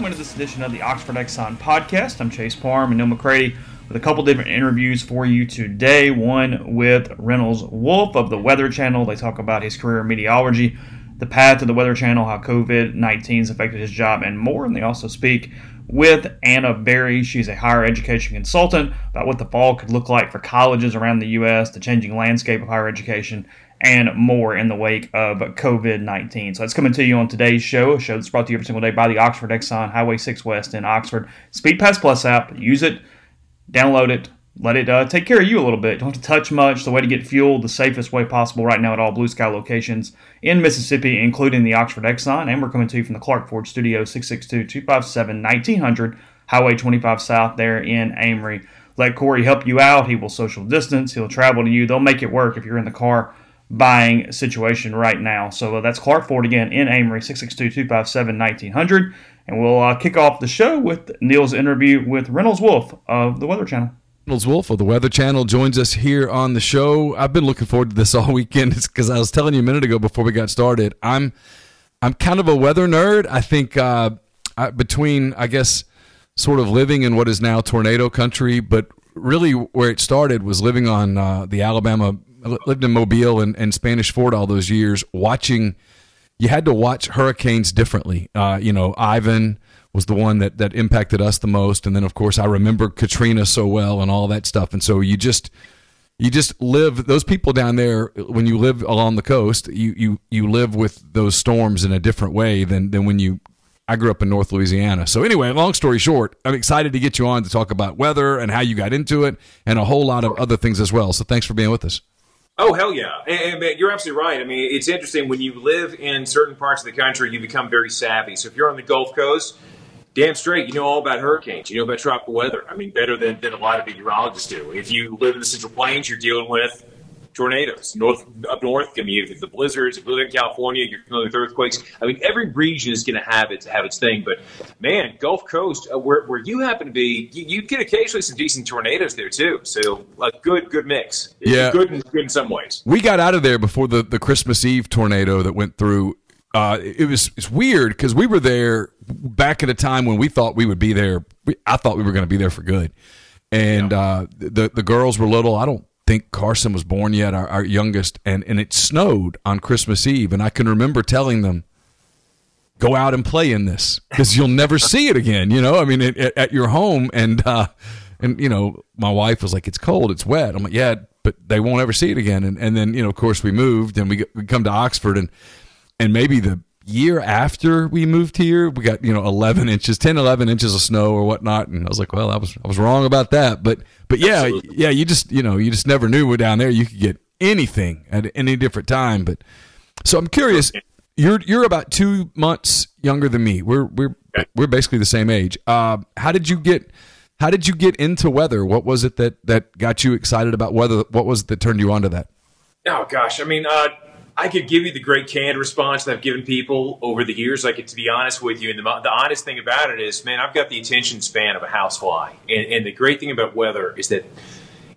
Welcome into this edition of the Oxford Exxon podcast. I'm Chase Parham and Neal McCready with a couple different interviews for you today. One with Reynolds Wolf of the Weather Channel. They talk about his career in meteorology, the path to the Weather Channel, how COVID 19 has affected his job, and more. And they also speak with Anna Berry. She's a higher education consultant about what the fall could look like for colleges around the U.S., the changing landscape of higher education, and more in the wake of COVID 19. So that's coming to you on today's show, a show that's brought to you every single day by the Oxford Exxon Highway 6 West in Oxford. Speed Pass Plus app, use it, download it, let it uh, take care of you a little bit. Don't have to touch much. The way to get fuel the safest way possible right now at all Blue Sky locations in Mississippi, including the Oxford Exxon. And we're coming to you from the Clark Ford Studio, 662 257 1900, Highway 25 South there in Amory. Let Corey help you out. He will social distance, he'll travel to you. They'll make it work if you're in the car buying situation right now. So uh, that's Clark Ford again in Amory, 662 257 1900. And we'll uh, kick off the show with Neal's interview with Reynolds Wolf of the Weather Channel. Reynolds Wolf of the Weather Channel joins us here on the show. I've been looking forward to this all weekend because I was telling you a minute ago before we got started. I'm I'm kind of a weather nerd. I think uh, I, between I guess sort of living in what is now tornado country, but really where it started was living on uh, the Alabama. Lived in Mobile and, and Spanish Fort all those years, watching. You had to watch hurricanes differently. Uh, you know, Ivan was the one that that impacted us the most, and then of course I remember Katrina so well and all that stuff. And so you just you just live those people down there when you live along the coast. You you you live with those storms in a different way than than when you I grew up in North Louisiana. So anyway, long story short, I'm excited to get you on to talk about weather and how you got into it and a whole lot of other things as well. So thanks for being with us. Oh hell yeah! And, and you're absolutely right. I mean, it's interesting when you live in certain parts of the country, you become very savvy. So if you're on the Gulf Coast, damn straight, you know all about hurricanes. You know about tropical weather. I mean, better than, than a lot of meteorologists do. If you live in the Central Plains, you're dealing with tornadoes. North up north, I mean, the blizzards. If you live in California, you're familiar with earthquakes. I mean, every region is going to have its have its thing. But man, Gulf Coast, uh, where where you happen to be, you, you get occasionally some decent tornadoes there too. So a good good mix. It's Yeah. good in, good in some ways. We got out of there before the, the Christmas Eve tornado that went through. Uh, it was it's weird because we were there back at a time when we thought we would be there. We, I thought we were going to be there for good, and uh, the the girls were little. I don't think Carson was born yet, our, our youngest, and and it snowed on Christmas Eve, and I can remember telling them. Go out and play in this because you'll never see it again. You know, I mean, at, at your home, and uh, and you know, my wife was like, "It's cold, it's wet." I'm like, "Yeah, but they won't ever see it again." And and then you know, of course, we moved and we, we come to Oxford, and and maybe the year after we moved here, we got you know 11 inches, 10, 11 inches of snow or whatnot, and I was like, "Well, I was I was wrong about that." But but yeah, Absolutely. yeah, you just you know you just never knew we're down there you could get anything at any different time. But so I'm curious. You're you're about two months younger than me. We're we're we're basically the same age. Uh, how did you get how did you get into weather? What was it that that got you excited about weather? What was it that turned you on to that? Oh gosh, I mean, uh, I could give you the great canned response that I've given people over the years. Like to be honest with you, and the, the honest thing about it is, man, I've got the attention span of a housefly. And, and the great thing about weather is that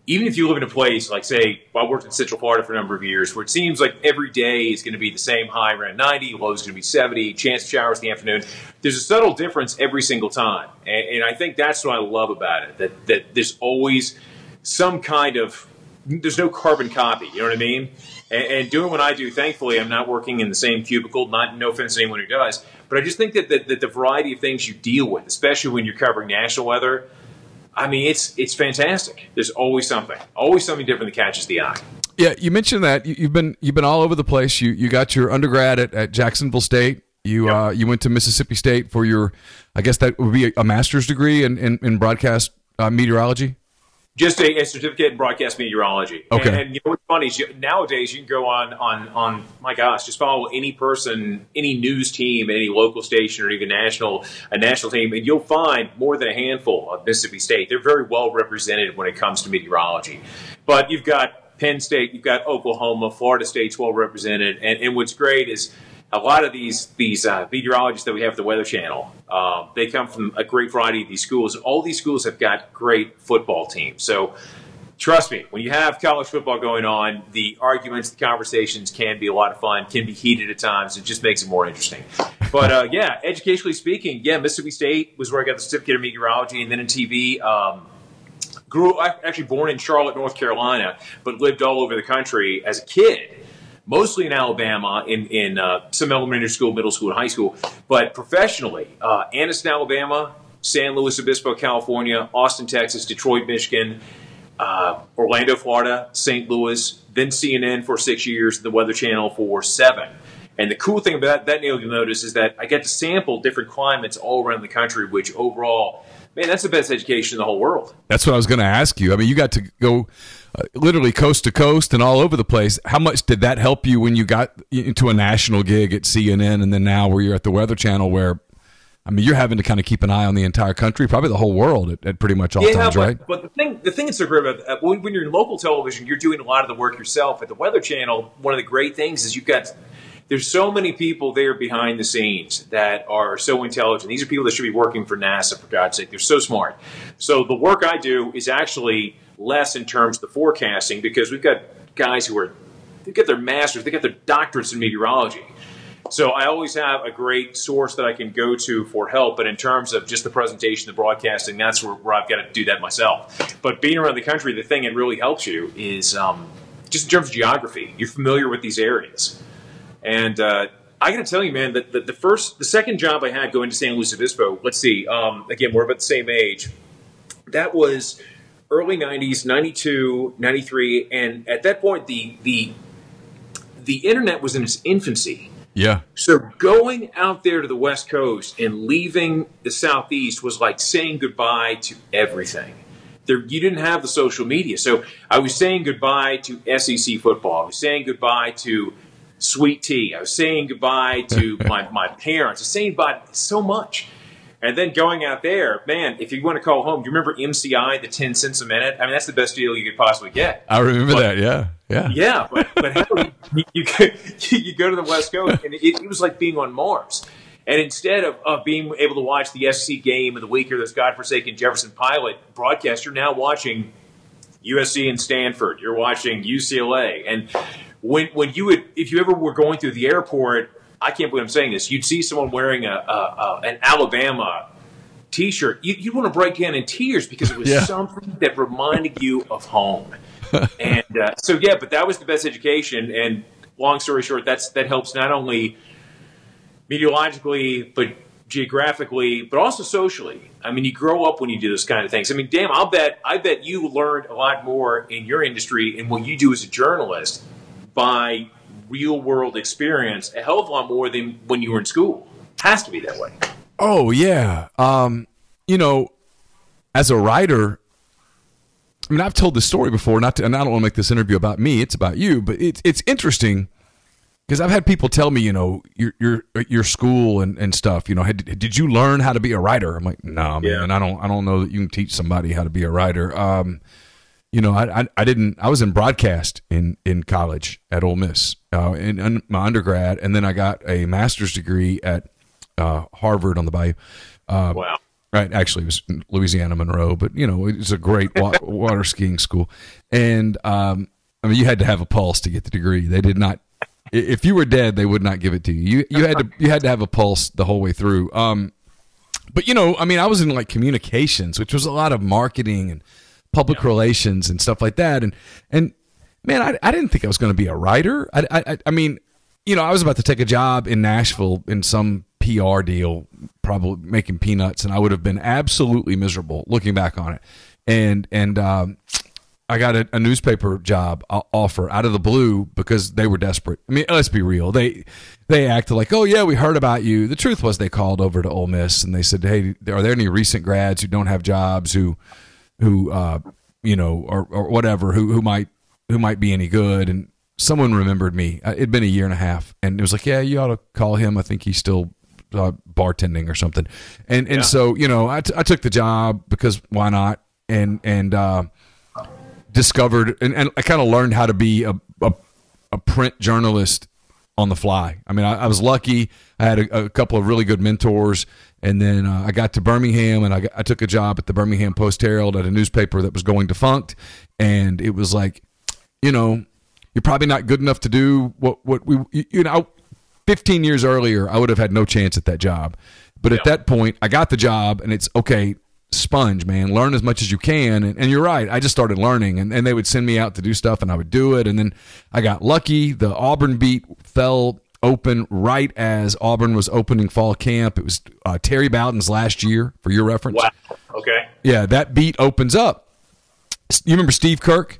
even if you live in a place like, say, I worked in Central Florida for a number of years, where it seems like every day is going to be the same high around 90, low is going to be 70, chance of showers in the afternoon. There's a subtle difference every single time, and, and I think that's what I love about it. That that there's always some kind of there's no carbon copy. You know what I mean? And, and doing what I do, thankfully, I'm not working in the same cubicle. Not no offense to anyone who does, but I just think that, that, that the variety of things you deal with, especially when you're covering national weather, I mean, it's it's fantastic. There's always something, always something different that catches the eye. Yeah, you mentioned that you, you've been you've been all over the place. You you got your undergrad at, at Jacksonville State. You Yep. uh, you went to Mississippi State for your, I guess that would be a, a master's degree in in, in broadcast uh, meteorology. Just a, a, certificate in broadcast meteorology. Okay. And, and you know what's funny is you, nowadays you can go on on on my gosh, just follow any person, any news team, any local station, or even national a national team, and you'll find more than a handful of Mississippi State. They're very well represented when it comes to meteorology. But you've got Penn State, you've got Oklahoma, Florida State's well represented, and, and what's great is a lot of these these uh, meteorologists that we have at the Weather Channel, uh, they come from a great variety of these schools. All these schools have got great football teams. So trust me, when you have college football going on, the arguments, the conversations can be a lot of fun, can be heated at times. It just makes it more interesting. But uh, yeah, educationally speaking, yeah, Mississippi State was where I got the certificate of meteorology, and then in TV. Um, grew actually born in Charlotte, North Carolina, but lived all over the country as a kid mostly in Alabama, in, in uh, some elementary school, middle school, and high school, but professionally, uh, Anniston, Alabama, San Luis Obispo, California, Austin, Texas, Detroit, Michigan, uh, Orlando, Florida, St. Louis, then CNN for six years, the Weather Channel for seven. And the cool thing about that, Neal, you'll notice is that I get to sample different climates all around the country, which overall, man, that's the best education in the whole world. That's what I was going to ask you. I mean, you got to go uh, literally coast to coast and all over the place. How much did that help you when you got into a national gig at CNN and then now where you're at the Weather Channel where I mean, you're having to kind of keep an eye on the entire country, probably the whole world at, at pretty much all yeah, times, but, right? But the thing, the thing that's so great about uh, when, when you're in local television, you're doing a lot of the work yourself. At the Weather Channel, one of the great things is you've got there's so many people there behind the scenes that are so intelligent. These are people that should be working for NASA, for God's sake. They're so smart. So the work I do is actually less in terms of the forecasting because we've got guys who are they get their masters, they get their doctorates in meteorology. So I always have a great source that I can go to for help. But in terms of just the presentation, the broadcasting, that's where, where I've got to do that myself. But being around the country, the thing that really helps you is um, just in terms of geography. You're familiar with these areas, and uh, I got to tell you, man, that the, the, first, the second job I had going to San Luis Obispo. Let's see. Um, again, we're about the same age. That was early 90s 92 93 and at that point the the the internet was in its infancy. Yeah. So going out there to the west coast and leaving the southeast was like saying goodbye to everything. There, you didn't have the social media. So i was saying goodbye to SEC football. I was saying goodbye to sweet tea. I was saying goodbye to my, my parents. I was saying goodbye so much and then going out there, man, if you want to call home, do you remember MCI, the 10 cents a minute? I mean, that's the best deal you could possibly get. I remember but, that, yeah. Yeah. Yeah. But, but you, you, you, go to the West Coast, and it, it, was like being on Mars. And instead of, of being able to watch the SEC game of the week or this godforsaken Jefferson Pilot broadcast, you're now watching USC and Stanford. You're watching UCLA. And when, when you would, if you ever were going through the airport, I can't believe I'm saying this. You'd see someone wearing a, a, a an Alabama T-shirt. You, would want to break down in tears because it was yeah. something that reminded you of home. and uh, so, yeah, but that was the best education. And long story short, that's that helps not only meteorologically, but geographically, but also socially. I mean, you grow up when you do those kind of things. I mean, damn, I'll bet I bet you learned a lot more in your industry and what you do as a journalist by real world experience a hell of a lot more than when you were in school. Has to be that way. Oh yeah. Um, you know, as a writer, I mean, I've told this story before. Not, to, and I don't want to make this interview about me. It's about you. But it's it's interesting because I've had people tell me, you know, your your your school and, and stuff. You know, had, did you learn how to be a writer? I'm like, no, man. Yeah. And I don't I don't know that you can teach somebody how to be a writer. Um, you know, I, I, I didn't. I was in broadcast in in college at Ole Miss uh, in, in, my undergrad, and then I got a master's degree at uh, Harvard on the Bayou. Uh, wow. Right, actually, it was Louisiana Monroe, but you know, it was a great wa- water skiing school, and um, I mean, you had to have a pulse to get the degree. They did not. If you were dead, they would not give it to you. You you had to you had to have a pulse the whole way through. Um, but you know, I mean, I was in like communications, which was a lot of marketing and public yeah. relations and stuff like that. And and man, I, I didn't think I was going to be a writer. I, I I mean, you know, I was about to take a job in Nashville in some PR deal, probably making peanuts, and I would have been absolutely miserable looking back on it. And and um, I got a, a, newspaper job offer out of the blue because they were desperate. I mean, let's be real. They they acted like, oh yeah, we heard about you. The truth was, they called over to Ole Miss and they said, hey, are there any recent grads who don't have jobs who who uh, you know, or, or whatever, who who might who might be any good. And someone remembered me. Uh, It'd been a year and a half, and it was like, yeah, you ought to call him. I think he's still uh, bartending or something. And and so you know, I, t- I took the job because why not? And and uh, discovered and, and I kind of learned how to be a, a a print journalist on the fly. I mean, I, I was lucky. I had a, a, couple of really good mentors, and then uh, I got to Birmingham, and I, got, I took a job at the Birmingham Post Herald at a newspaper that was going defunct, and it was like, you know, you're probably not good enough to do what what we you know. 15 years earlier, I would have had no chance at that job. But at that point, I got the job, and it's okay sponge, man. Learn as much as you can. And, and, you're right. I just started learning, and, and they would send me out to do stuff, and I would do it. And then I got lucky. The Auburn beat fell open right as Auburn was opening fall camp. It was uh, Terry Bowden's last year, for your reference. Wow. Okay. Yeah, that beat opens up. You remember Steve Kirk?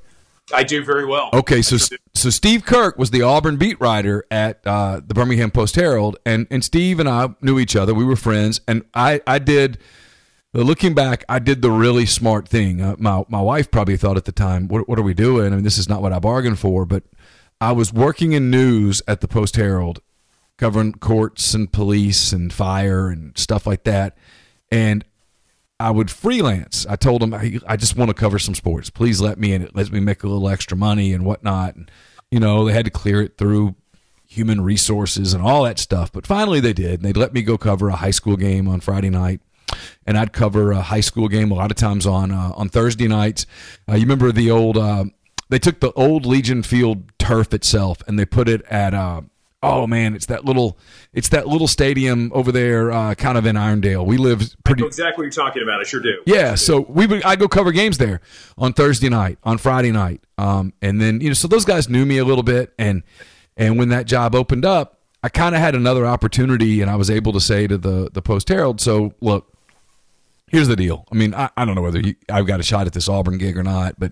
I do very well. Okay, so so Steve Kirk was the Auburn beat writer at uh, the Birmingham Post Herald, and and Steve and I knew each other. We were friends, and I I did. Looking back, I did the really smart thing. Uh, my my wife probably thought at the time, "What what are we doing? I mean, this is not what I bargained for." But I was working in news at the Post Herald, covering courts and police and fire and stuff like that, and I would freelance. I told them I, I just want to cover some sports. Please let me in. It lets me make a little extra money and whatnot. And you know, they had to clear it through human resources and all that stuff. But finally, they did. And they'd let me go cover a high school game on Friday night, and I'd cover a high school game a lot of times on uh, on Thursday nights. Uh, you remember the old? Uh, they took the old Legion Field turf itself and they put it at uh, oh man, it's that little, it's that little stadium over there, uh, kind of in Irondale. We live pretty. exactly what you're talking about. I sure do. Yeah, so we would I go cover games there on Thursday night, on Friday night, um, and then you know, so those guys knew me a little bit, and and when that job opened up, I kind of had another opportunity, and I was able to say to the the Post Herald, so look. Here's the deal. I mean, I, I don't know whether you, I've got a shot at this Auburn gig or not, but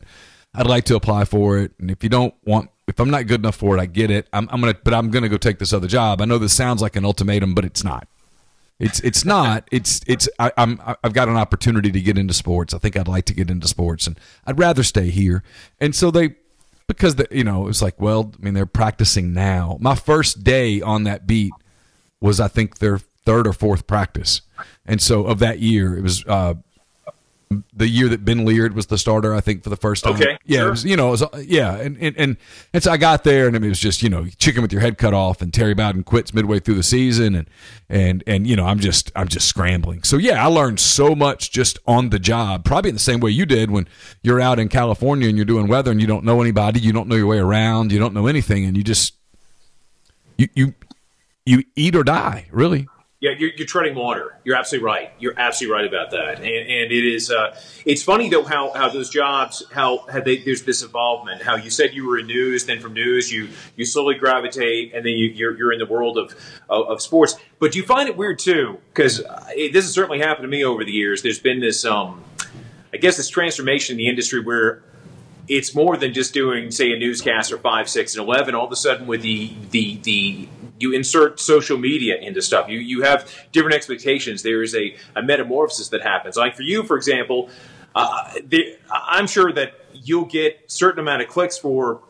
I'd like to apply for it. And if you don't want if I'm not good enough for it, I get it. I'm, I'm gonna, but I'm gonna go take this other job. I know this sounds like an ultimatum, but it's not. It's it's not. It's it's. I, I'm I've got an opportunity to get into sports. I think I'd like to get into sports, and I'd rather stay here. And so they, because the, you know, it was like, well, I mean, they're practicing now. My first day on that beat was, I think, their third or fourth practice, and so of that year, it was. Uh, the year that Ben Leard was the starter, I think, for the first time. Okay, yeah, sure. it was, you know, it was, uh, yeah, and, and and and so I got there, and it was just you know, chicken with your head cut off, and Terry Bowden quits midway through the season, and and and you know, I'm just I'm just scrambling. So yeah, I learned so much just on the job, probably in the same way you did when you're out in California and you're doing weather and you don't know anybody, you don't know your way around, you don't know anything, and you just you you you eat or die, really. Yeah, you're, you're, treading water. You're absolutely right. You're absolutely right about that. And, and it is. Uh, it's funny though how, how those jobs how how they, there's this involvement. How you said you were in news, then from news you you slowly gravitate, and then you, you're you're in the world of of, of sports. But do you find it weird too? Because this has certainly happened to me over the years. There's been this, um, I guess, this transformation in the industry where it's more than just doing, say, a newscaster five, six, and eleven. All of a sudden, with the the the you insert social media into stuff. You you have different expectations. There is a, a metamorphosis that happens. Like for you, for example, uh, the, I'm sure that you'll get certain amount of clicks for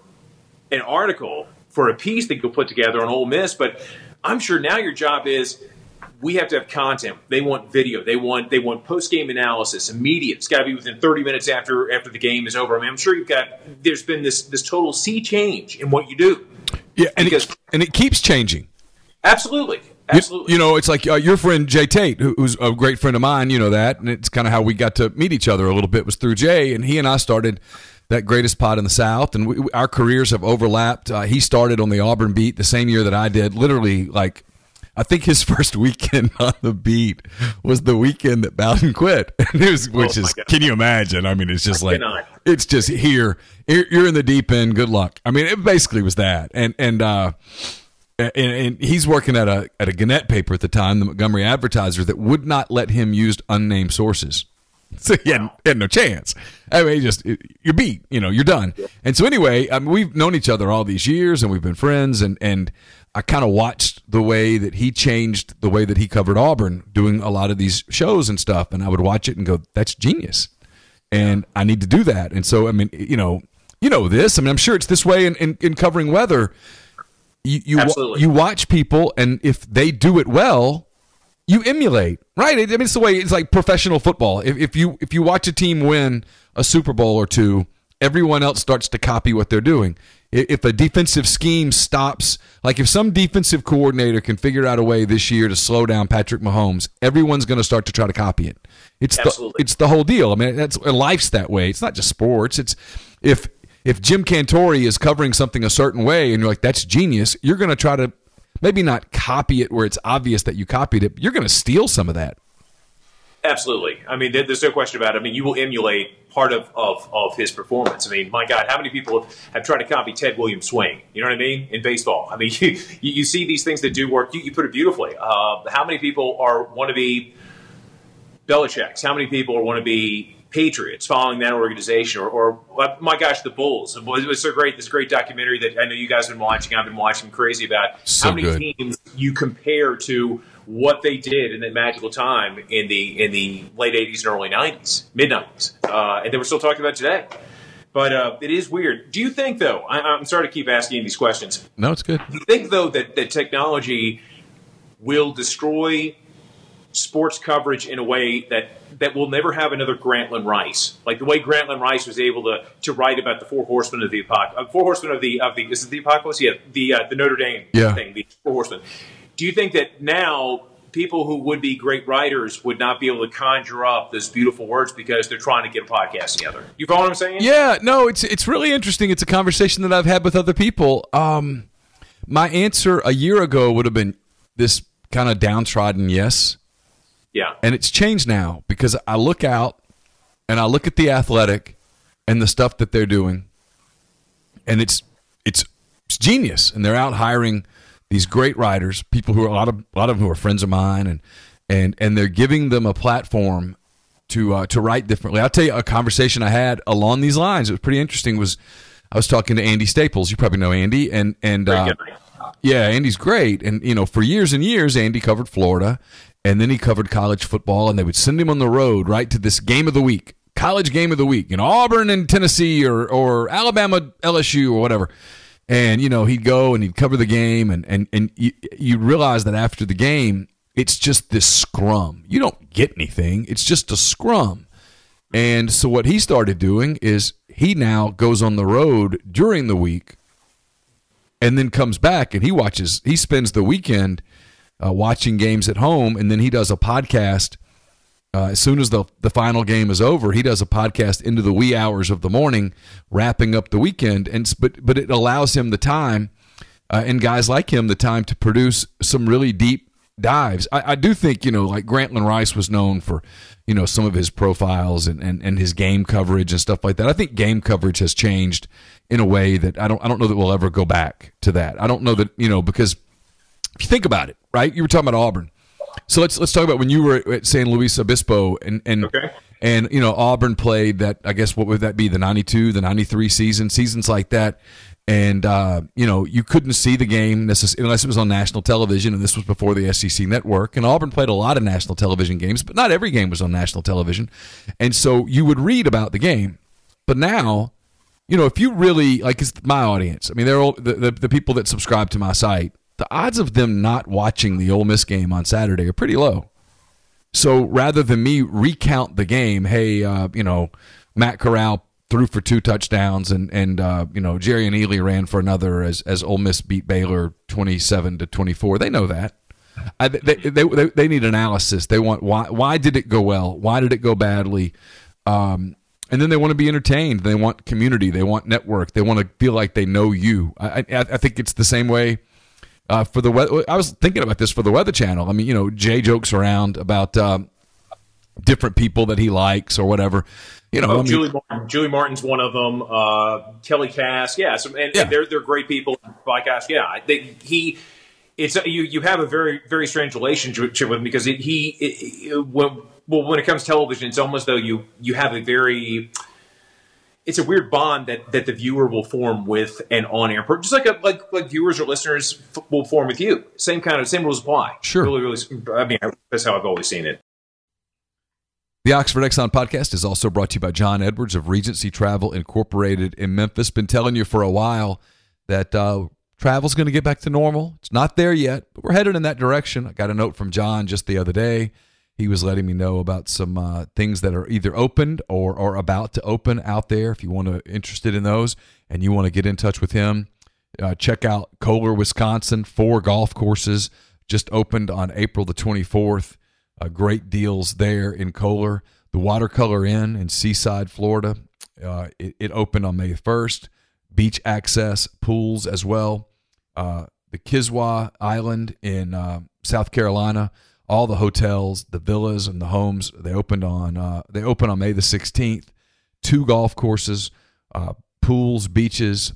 an article for a piece that you'll put together on Ole Miss, but I'm sure now your job is we have to have content. They want video. They want they want post game analysis, immediate. It's got to be within 30 minutes after after the game is over. I mean, I'm sure you've got. There's been this this total sea change in what you do. Yeah, and because, it, and it keeps changing. Absolutely. Absolutely. You, you know, it's like uh, your friend Jay Tate, who, who's a great friend of mine. You know that, and it's kind of how we got to meet each other a little bit was through Jay, and he and I started that greatest pod in the South, and we, our careers have overlapped. Uh, he started on the Auburn beat the same year that I did, literally like I think his first weekend on the beat was the weekend that Bowden quit. was, which oh is, can you imagine? I mean, it's just I like, cannot. it's just here. You're in the deep end. Good luck. I mean, it basically was that. And, and, uh, and, and he's working at a at a Gannett paper at the time, the Montgomery Advertiser, that would not let him use unnamed sources. So he had, he had, no chance. I mean, just you're beat. You know, you're done. And so anyway, I mean, we've known each other all these years, and we've been friends. And and I kind of watched the way that he changed the way that he covered Auburn, doing a lot of these shows and stuff. And I would watch it and go, "That's genius." and I need to do that. And so, I mean, you know, you know this. I mean, I'm sure it's this way in, in, in covering weather. You you, you watch people, and if they do it well, you emulate, right? I mean, it's the way it's like professional football. If, if you if you watch a team win a Super Bowl or two, everyone else starts to copy what they're doing. If a defensive scheme stops, like if some defensive coordinator can figure out a way this year to slow down Patrick Mahomes, everyone's going to start to try to copy it. It's the, it's the whole deal. I mean, that's life's that way. It's not just sports. It's if if Jim Cantore is covering something a certain way, and you're like, that's genius, you're going to try to maybe not copy it where it's obvious that you copied it. But you're going to steal some of that. Absolutely. I mean, there- there's no question about it. I mean, you will emulate part of, of, of his performance. I mean, my God, how many people have, have tried to copy Ted Williams' swing? You know what I mean? In baseball. I mean, you, you see these things that do work. You, you put it beautifully. Uh, how many people are want to be Belichick's? How many people are want to be Patriots following that organization? Or, or uh, my gosh, the Bulls. It was, it was so great. This great documentary that I know you guys have been watching. I've been watching crazy about So how many good. teams you compare to what they did in that magical time in the in the late '80s and early '90s, mid '90s, uh, and they were still talking about today. But uh, it is weird. Do you think, though? I, I'm sorry to keep asking these questions. No, it's good. Do you think, though, that that technology will destroy sports coverage in a way that that will never have another Grantland Rice, like the way Grantland Rice was able to to write about the four horsemen of the apocalypse, uh, four horsemen of the of the is it the apocalypse? Yeah, the uh, the Notre Dame Yeah. thing, the four horsemen. Do you think that now people who would be great writers would not be able to conjure up those beautiful words because they're trying to get a podcast together? You follow what I'm saying? Yeah, no, it's it's really interesting. It's a conversation that I've had with other people. Um, my answer a year ago would have been this kind of downtrodden yes, Yeah. and it's changed now because I look out and I look at the athletic and the stuff that they're doing, and it's it's, it's genius, and they're out hiring these great writers, people who are a lot of a lot of them who are friends of mine, and and and they're giving them a platform to uh, to write differently. I'll tell you a conversation I had along these lines. It was pretty interesting. Was I was talking to Andy Staples. You probably know Andy, and and uh, yeah, Andy's great. And, you know, for years and years, Andy covered Florida and then he covered college football and they would send him on the road, right, to this game of the week, college game of the week, you know, Auburn and Tennessee or, or Alabama, LSU or whatever. And, you know, he'd go and he'd cover the game and, and, and you, you realize that after the game, it's just this scrum. You don't get anything. It's just a scrum. And so what he started doing is he now goes on the road during the week and then comes back and he watches he spends the weekend uh, watching games at home and then he does a podcast uh, as soon as the the final game is over he does a podcast into the wee hours of the morning wrapping up the weekend and but but it allows him the time uh, and guys like him the time to produce some really deep dives I, I do think you know like Grantland Rice was known for you know some of his profiles and, and, and his game coverage and stuff like that I think game coverage has changed in a way that I don't I don't know that we'll ever go back to that I don't know that you know because if you think about it, right? You were talking about Auburn. So let's let's talk about when you were at San Luis Obispo and and Okay. and you know Auburn played that I guess what would that be the 92 the 93 season seasons like that and uh, you know you couldn't see the game unless it was on national television and this was before the SEC network and Auburn played a lot of national television games but not every game was on national television and so you would read about the game but now you know, if you really like, it's my audience. I mean, they're all the, the the people that subscribe to my site. The odds of them not watching the Ole Miss game on Saturday are pretty low. So rather than me recount the game, hey, uh, you know, Matt Corral threw for two touchdowns, and and uh, you know Jerrion Ealy ran for another as as Ole Miss beat Baylor twenty seven to twenty four. They know that. I, they, they, they, they need analysis. They want why why did it go well? Why did it go badly? Um, and then they want to be entertained. They want community. They want network. They want to feel like they know you. I, I, I think it's the same way uh, for the weather. I was thinking about this for the Weather Channel. I mean, you know, Jay jokes around about um, different people that he likes or whatever. You know, Oh, I mean, Julie Martin. Julie Martin's one of them. Uh, Kelly Cass, yeah, so, and, Yeah. and they're they're great people. Podcast, yeah. They, he, it's a, you. You have a very very strange relationship with him because it, he, it, it- when well when it comes to television, it's almost though you you have a very it's a weird bond that, that the viewer will form with an on air person, just like a, like like viewers or listeners f- will form with you. Same kind of same rules apply. Sure. Really, really. I mean, that's how I've always seen it. The Oxford Exxon podcast is also brought to you by John Edwards of Regency Travel Incorporated in Memphis. Been telling you for a while that uh, travel's going to get back to normal. It's not there yet, but we're headed in that direction. I got a note from John just the other day. He was letting me know about some uh, things that are either opened or are about to open out there. If you want to interested in those and you want to get in touch with him, uh, check out Kohler, Wisconsin. Four golf courses just opened on April the 24th. Uh, great deals there in Kohler. The Watercolor Inn in Seaside, Florida. Uh, it, it, opened on May 1st. Beach access, pools as well. Uh, the Kiawah Island in uh, South Carolina. All the hotels, the villas, and the homes they opened on uh, they opened on May the 16th. Two golf courses, uh, pools, beaches.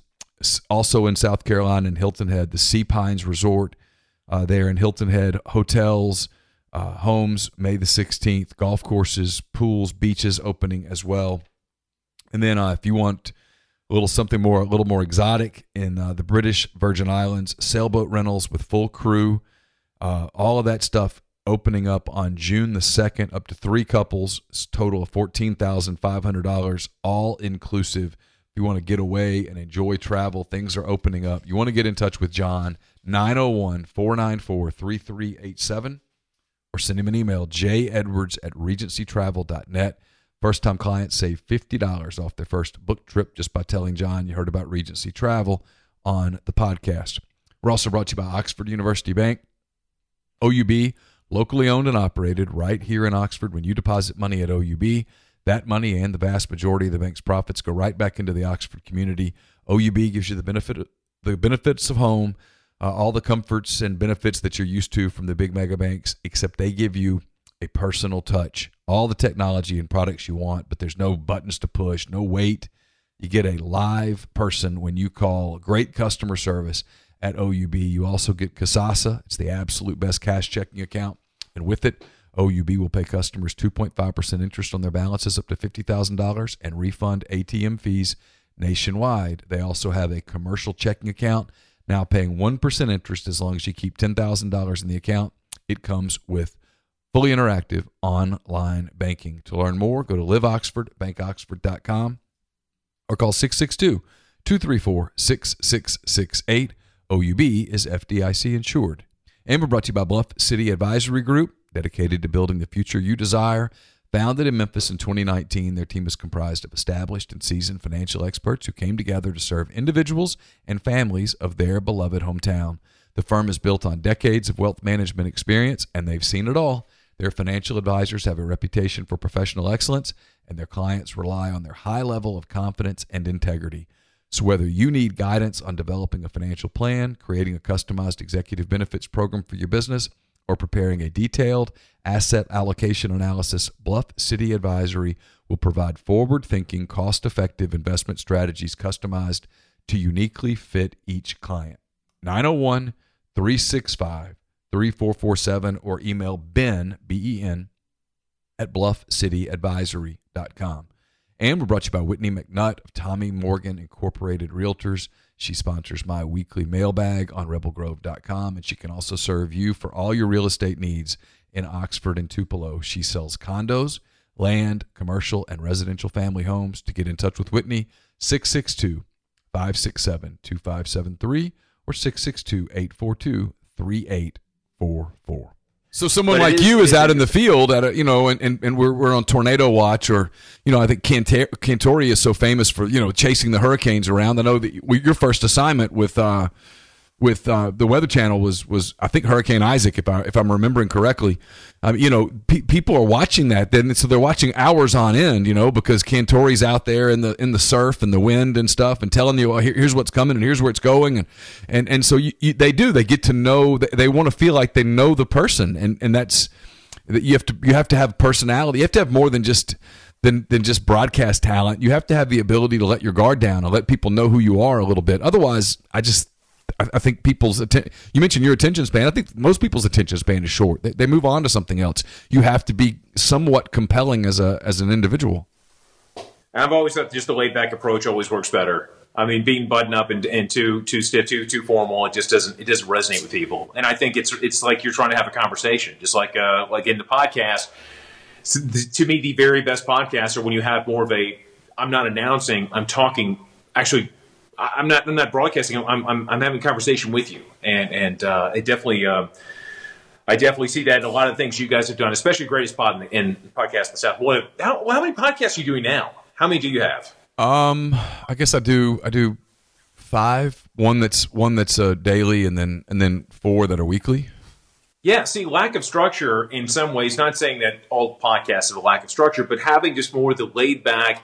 Also in South Carolina in Hilton Head, the Sea Pines Resort there in Hilton Head. Hotels, uh, homes May the 16th, golf courses, pools, beaches opening as well. And then uh, if you want a little something more, a little more exotic in uh, the British Virgin Islands, sailboat rentals with full crew, uh, all of that stuff opening up on June the 2nd, up to three couples, total of $14,500, all inclusive. If you want to get away and enjoy travel, things are opening up. You want to get in touch with John, 901 494 3387 or send him an email, jedwards at regencytravel.net. First time clients save $50 off their first book trip just by telling John you heard about Regency Travel on the podcast. We're also brought to you by Oxford University Bank. OUB, locally owned and operated right here in Oxford. When you deposit money at OUB, that money and the vast majority of the bank's profits go right back into the Oxford community. OUB gives you the benefit the benefits of home uh, all the comforts and benefits that you're used to from the big mega banks, except they give you a personal touch, all the technology and products you want, but there's no buttons to push, no wait. You get a live person when you call, great customer service at OUB. You also get Kasasa, it's the absolute best cash checking account. And with it, OUB will pay customers 2.5% interest on their balances up to $50,000 and refund ATM fees nationwide. They also have a commercial checking account now paying 1% interest as long as you keep $10,000 in the account. It comes with fully interactive online banking. To learn more, go to liveoxfordbankoxford.com or call 662 234 6668. OUB is FDIC insured. And we're brought to you by Bluff City Advisory Group, dedicated to building the future you desire. Founded in Memphis in 2019, their team is comprised of established and seasoned financial experts who came together to serve individuals and families of their beloved hometown. The firm is built on decades of wealth management experience, and they've seen it all. Their financial advisors have a reputation for professional excellence, and their clients rely on their high level of confidence and integrity. So, whether you need guidance on developing a financial plan, creating a customized executive benefits program for your business, or preparing a detailed asset allocation analysis, Bluff City Advisory will provide forward thinking, cost effective investment strategies customized to uniquely fit each client. 901 365 3447 or email Ben, B E N, at bluffcityadvisory.com. And we're brought to you by Whitney McNutt of Tommy Morgan Incorporated Realtors. She sponsors my weekly mailbag on rebelgrove.com, and she can also serve you for all your real estate needs in Oxford and Tupelo. She sells condos, land, commercial, and residential family homes. To get in touch with Whitney, 662 567 2573 or 662 842 3844. So someone like is, you is out in the field at a, you know, and, and, and we're, we're on tornado watch or, you know, I think Cantor- Cantore is so famous for, you know, chasing the hurricanes around. I know that your first assignment with, uh, with uh, the Weather Channel was was I think Hurricane Isaac if I if I'm remembering correctly. Um, you know, pe- people are watching that then, so they're watching hours on end. You know, because Cantore's out there in the in the surf and the wind and stuff, and telling you, well, here, here's what's coming and here's where it's going, and and and so you, you, they do. They get to know. They, they want to feel like they know the person, and and that's that you have to you have to have personality. You have to have more than just than than just broadcast talent. You have to have the ability to let your guard down and let people know who you are a little bit. Otherwise, I just I, think people's you mentioned your attention span. I think most people's attention span is short. They, they move on to something else. You have to be somewhat compelling as a as an individual. I've always thought just the laid back approach always works better. I mean, being buttoned up and, and too too stiff, too too formal, it just doesn't it doesn't resonate with people. And I think it's it's like you're trying to have a conversation, just like uh, like in the podcast to me, the very best podcasts are when you have more of a. I'm not announcing. I'm talking. Actually, I'm not. I'm not broadcasting. I'm. I'm, I'm having a conversation with you, and and uh, it definitely. Uh, I definitely see that in a lot of things you guys have done, especially Greatest Pod in, in podcast in the South. What, how, how many podcasts are you doing now? How many do you have? Um, I guess I do. I do five. One that's one that's uh, daily, and then and then four that are weekly. Yeah, see, lack of structure in some ways, not saying that all podcasts have a lack of structure, but having just more of the laid back,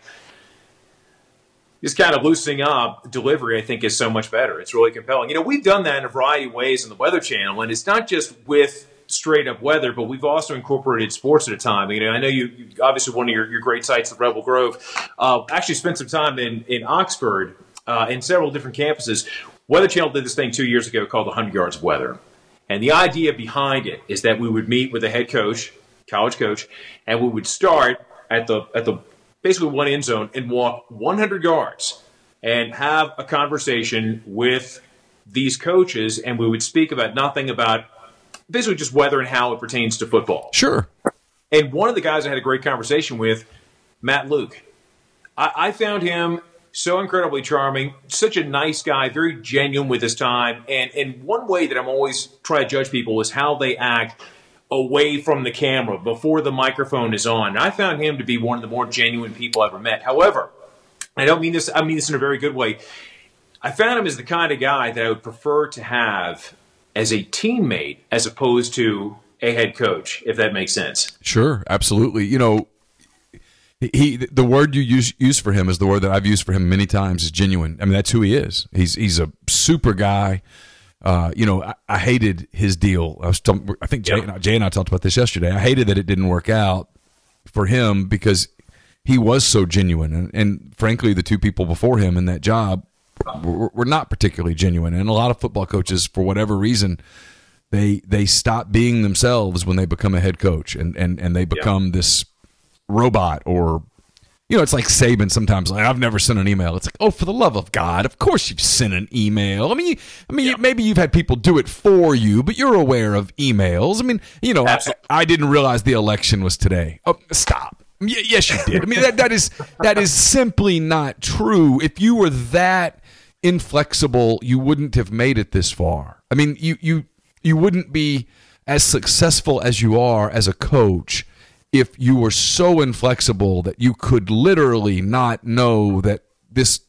just kind of loosening up delivery, I think is so much better. It's really compelling. You know, we've done that in a variety of ways on the Weather Channel, and it's not just with straight up weather, but we've also incorporated sports at a time. You know, I know you, you obviously one of your, your great sites, the Rebel Grove, uh, actually spent some time in, in Oxford uh, in several different campuses. Weather Channel did this thing two years ago called the 100 Yards of Weather. And the idea behind it is that we would meet with a head coach, college coach, and we would start at the at the basically one end zone and walk 100 yards and have a conversation with these coaches, and we would speak about nothing about basically just whether and how it pertains to football. Sure. And one of the guys I had a great conversation with, Matt Luke, I, I found him so incredibly charming, such a nice guy, very genuine with his time. And, and one way that I'm always trying to judge people is how they act away from the camera before the microphone is on. I found him to be one of the more genuine people I've ever met. However, I don't mean this, I mean this in a very good way. I found him as the kind of guy that I would prefer to have as a teammate as opposed to a head coach, if that makes sense. Sure, absolutely. You know, he the word you use use for him is the word that I've used for him many times is genuine. I mean, that's who he is. He's he's a super guy. Uh, you know, I, I, hated his deal. I was, talking, I think Jay, yep. Jay and I talked about this yesterday. I hated that it didn't work out for him because he was so genuine, and, and frankly, the two people before him in that job were, were not particularly genuine. And a lot of football coaches, for whatever reason, they they stop being themselves when they become a head coach, and and and they become yep. this robot or you know, it's like Saban sometimes. Like I've never sent an email. It's like, oh, for the love of God, of course you've sent an email. I mean, you, I mean, yeah. maybe you've had people do it for you, but you're aware of emails. I mean, you know, I, I, didn't realize the election was today. Oh, stop. Y- yes, you did. I mean, that, that is that is simply not true. If you were that inflexible, you wouldn't have made it this far. I mean, you you you wouldn't be as successful as you are as a coach if you were so inflexible that you could literally not know that this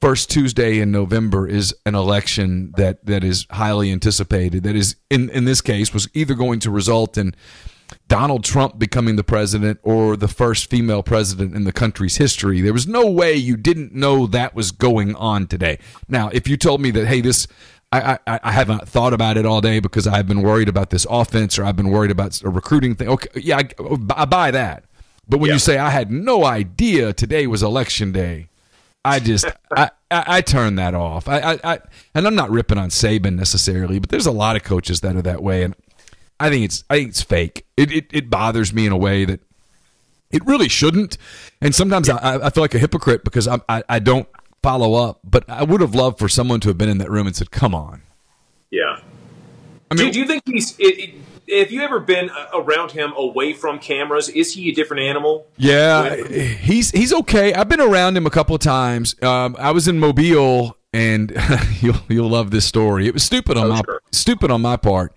first Tuesday in November is an election that that is highly anticipated that is in in this case was either going to result in Donald Trump becoming the president or the first female president in the country's history. There was no way you didn't know that was going on today. Now, if you told me that, hey, this I, I, I, haven't thought about it all day because I've been worried about this offense or I've been worried about a recruiting thing. Okay, yeah, I, I buy that. But when yeah. you say I had no idea today was election day, I just I, I, I, turn that off. I, I, and I'm not ripping on Saban necessarily, but there's a lot of coaches that are that way, and I think it's I think it's fake. It it, it bothers me in a way that it really shouldn't. And sometimes I, I feel like a hypocrite because I, I, I don't follow up, but I would have loved for someone to have been in that room and said, "Come on." Yeah. I mean, do, do you think he's? It, it, have you ever been around him away from cameras? Is he a different animal? Yeah, he's he's okay. I've been around him a couple of times. Um, I was in Mobile, and you'll you'll love this story. It was stupid on oh, my sure. stupid on my part.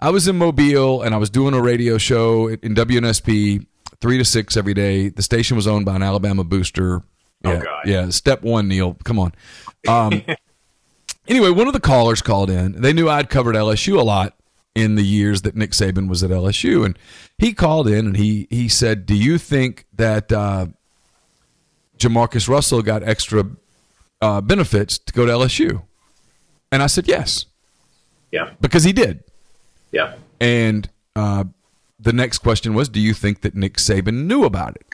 I was in Mobile, and I was doing a radio show in WNSP three to six every day. The station was owned by an Alabama booster Oh, yeah, God. Yeah, step one, Neal. Come on. Um, anyway, one of the callers called in. They knew I'd covered LSU a lot in the years that Nick Saban was at LSU, and he called in and he he said, "Do you think that uh, Jamarcus Russell got extra uh, benefits to go to LSU?" And I said, "Yes." Yeah. Because he did. Yeah. And uh, the next question was, "Do you think that Nick Saban knew about it?"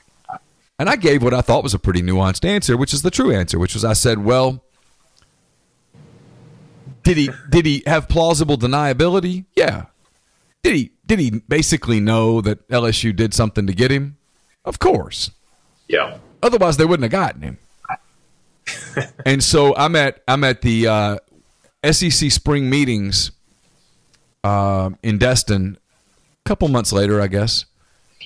And I gave what I thought was a pretty nuanced answer, which is the true answer, which was I said, well, did he did he have plausible deniability? Yeah. Did he did he basically know that LSU did something to get him? Of course. Yeah. Otherwise they wouldn't have gotten him. and so I'm at I'm at the uh, SEC spring meetings uh, in Destin a couple months later, I guess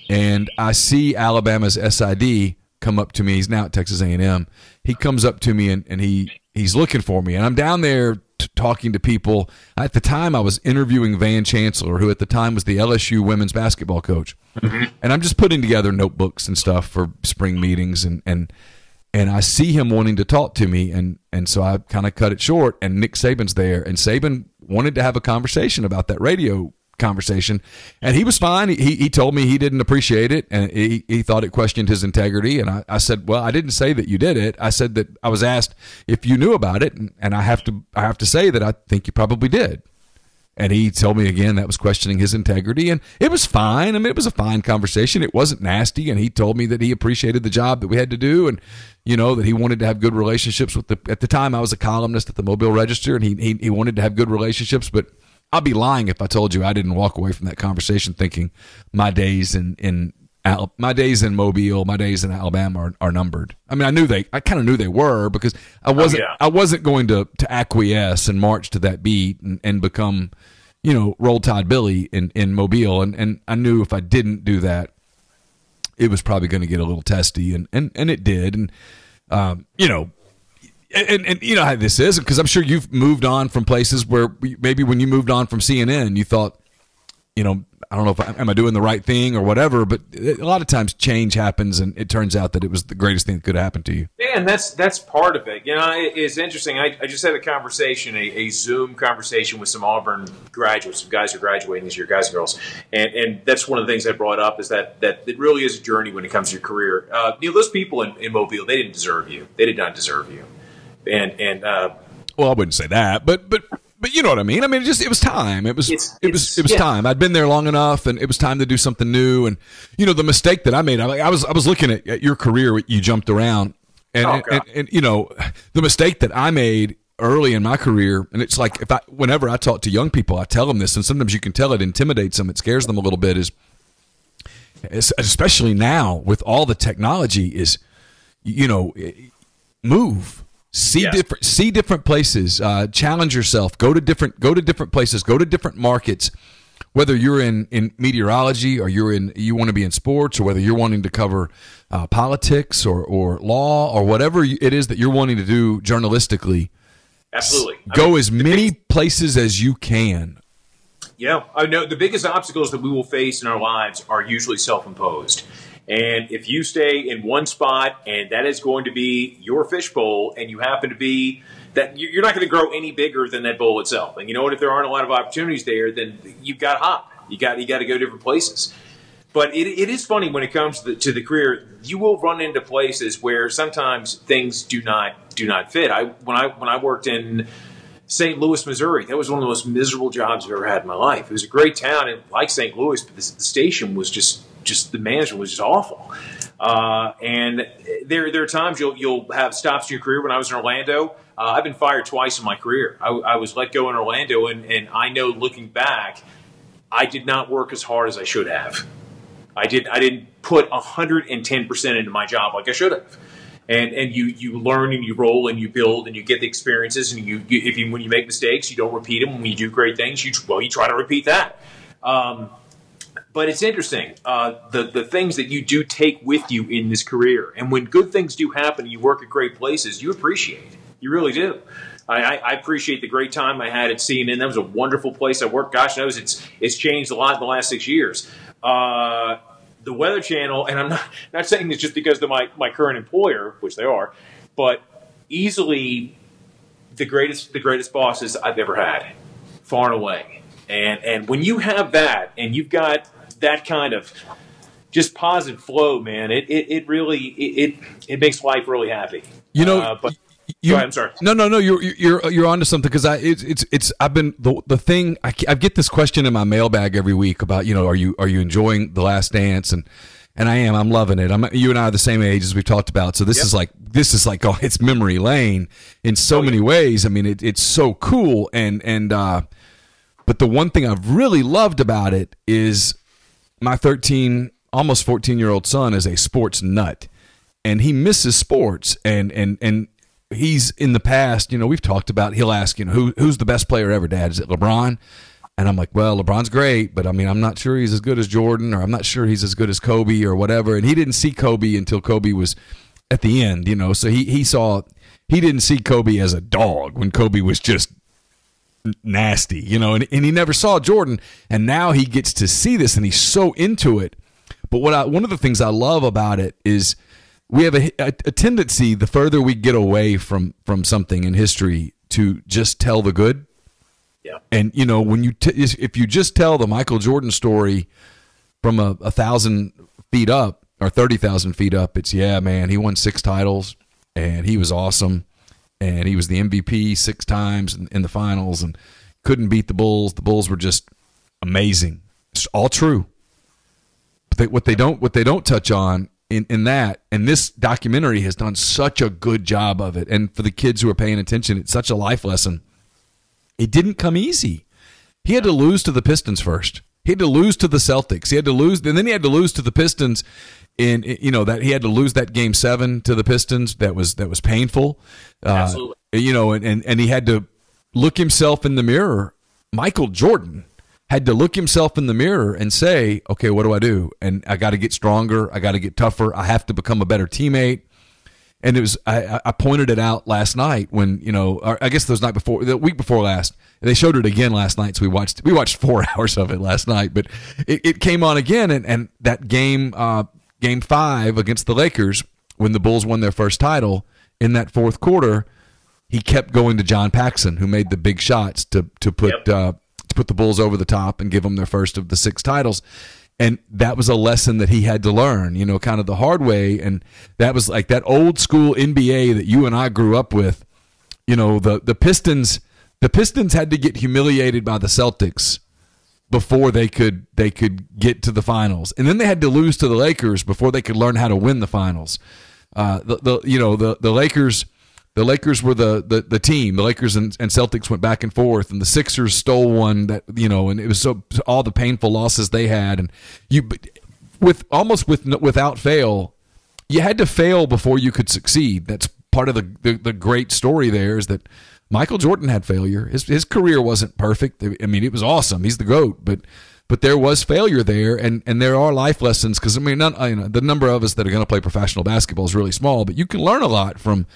and I see Alabama's SID come up to me. He's now at Texas A&M. He comes up to me and, and he he's looking for me, and I'm down there t- talking to people. At the time, I was interviewing Van Chancellor, who at the time was the LSU women's basketball coach, mm-hmm. and I'm just putting together notebooks and stuff for spring meetings, and and and I see him wanting to talk to me, and and so I kind of cut it short. And Nick Saban's there, and Saban wanted to have a conversation about that radio conversation, and he was fine. He he told me he didn't appreciate it, and he, he thought it questioned his integrity. And I, I said, well, I didn't say that you did it. I said that I was asked if you knew about it, and, and I have to I have to say that I think you probably did. And he told me again that was questioning his integrity, and it was fine. I mean, it was a fine conversation. It wasn't nasty, and he told me that he appreciated the job that we had to do, and you know that he wanted to have good relationships with the. At the time, I was a columnist at the Mobile Register, and he he, he wanted to have good relationships. But I'd be lying if I told you I didn't walk away from that conversation thinking my days in in Al- my days in Mobile, my days in Alabama are, are numbered. I mean, I knew they, I kind of knew they were because I wasn't, yeah. I wasn't going to to acquiesce and march to that beat and, and become, you know, Roll Tide Billy in in Mobile, and and I knew if I didn't do that, it was probably going to get a little testy, and and and it did, and um, you know. And, and you know how this is because I'm sure you've moved on from places where maybe when you moved on from CNN you thought you know, I don't know if I, am I doing the right thing or whatever, but a lot of times change happens, and it turns out that it was the greatest thing that could happen to you. Yeah, and that's that's part of it. You know, it- it's interesting. I, I just had a conversation, a, a Zoom conversation with some Auburn graduates, some guys who are graduating this year, guys and girls, and and that's one of the things I brought up is that that it really is a journey when it comes to your career. Uh, you know, those people in, in Mobile, they didn't deserve you. They did not deserve you, and and uh, Well, I wouldn't say that, but but but you know what I mean. I mean, it just it was time. It was It's- it was it's- it was yeah. time. I'd been there long enough, and it was time to do something new. And you know, the mistake that I made, I, I was I was looking at, at your career. You jumped around, and, Oh, and, and and you know, the mistake that I made early in my career, and it's like if I whenever I talk to young people, I tell them this, and sometimes you can tell it intimidates them, it scares them a little bit. Is especially now with all the technology is you know move see Yes. different see different places uh, challenge yourself go to different go to different places go to different markets whether you're in in meteorology or you're in you want to be in sports or whether you're wanting to cover uh, politics or or law or whatever it is that you're wanting to do journalistically absolutely I go mean, as many places as you can Yeah, I know the biggest obstacles that we will face in our lives are usually self-imposed. And if you stay in one spot and that is going to be your fishbowl and you happen to be that you- you're not going to grow any bigger than that bowl itself. And you know what if there aren't a lot of opportunities there then you've got to hop. You got you got to go different places. But it, it is funny when it comes to the, to the career. You will run into places where sometimes things do not do not fit. I when I when I worked in St. Louis, Missouri. That was one of the most miserable jobs I've ever had in my life. It was a great town, and like St. Louis, but the, the station was just just the management was just awful. Uh, and there there are times you'll you'll have stops in your career. When I was in Orlando, uh, I've been fired twice in my career. I, I was let go in Orlando, and, and I know looking back, I did not work as hard as I should have. I did I didn't put hundred and ten percent into my job like I should have. And and you you learn and you roll and you build and you get the experiences and you, you if you when you make mistakes you don't repeat them. When you do great things, you well you try to repeat that. Um, but it's interesting uh, the the things that you do take with you in this career, and when good things do happen, you work at great places, you appreciate. it. You really do. I, I appreciate the great time I had at CNN. That was a wonderful place I worked. Gosh knows it's it's changed a lot in the last six years. Uh, the Weather Channel, and I'm not not saying this just because they're my, my current employer, which they are, but easily the greatest the greatest bosses I've ever had, far and away. And and when you have that, and you've got that kind of just positive flow, man, it it, it really it, it it makes life really happy. You know, Uh, but you, Go ahead, I'm sorry. No, no, no. You're you're you're onto something because I it's it's it's I've been the the thing I, I get this question in my mailbag every week about you know are you are you enjoying the Last Dance and and I am I'm loving it. I'm you and I are the same age as we've talked about. So this is like this is like oh it's memory lane in so many ways. I mean it, it's so cool and and uh, but the one thing I've really loved about it is my 13 almost 14 year old son is a sports nut and he misses sports and and and he's in the past you know we've talked about he'll ask you know who who's the best player ever dad is it lebron And I'm like, well, LeBron's great, but I mean, I'm not sure he's as good as Jordan, or I'm not sure he's as good as Kobe, or whatever. And he didn't see Kobe until Kobe was at the end, you know. So he he saw he didn't see Kobe as a dog when Kobe was just nasty, you know, and, and he never saw Jordan. And now he gets to see this and he's so into it. But what I, one of the things I love about it is we have a, a, a tendency the further we get away from from something in history to just tell the good. Yeah. And you know when you t- if you just tell the Michael Jordan story from a, a thousand feet up or thirty thousand feet up, it's yeah, man, he won six titles and he was awesome and he was the MVP six times in, in the finals and couldn't beat the Bulls. The Bulls were just amazing. It's all true. But they, what they don't what they don't touch on in, in that and this documentary has done such a good job of it. And for the kids who are paying attention, it's such a life lesson. It didn't come easy. He had to lose to the Pistons first. He had to lose to the Celtics. He had to lose, and then he had to lose to the Pistons. In you know that he had to lose that game seven to the Pistons. That was that was painful. Uh, Absolutely. You know, and, and and he had to look himself in the mirror. Michael Jordan had to look himself in the mirror and say, "Okay, what do I do? And I got to get stronger. I got to get tougher. I have to become a better teammate." And it was I, I pointed it out last night when you know or I guess those night before the week before last they showed it again last night so we watched we watched four hours of it last night but it, it came on again and, and that game uh, game five against the Lakers when the Bulls won their first title in that fourth quarter he kept going to John Paxson who made the big shots to to put Yep. uh, to put the Bulls over the top and give them their first of the six titles. And that was a lesson that he had to learn, you know, kind of the hard way. And that was like that old school NBA that you and I grew up with. You know, the the Pistons the Pistons had to get humiliated by the Celtics before they could they could get to the finals, and then they had to lose to the Lakers before they could learn how to win the finals. Uh, the, the you know the the Lakers the Lakers were the, the, the team. The Lakers and, and Celtics went back and forth, and the Sixers stole one that you know, and it was so all the painful losses they had, and you with almost with without fail, you had to fail before you could succeed. That's part of the the, the great story. There is that Michael Jordan had failure. His his career wasn't perfect. I mean, it was awesome. He's the goat, but but there was failure there, and and there are life lessons. Because I mean, you know, the number of us that are going to play professional basketball is really small, but you can learn a lot from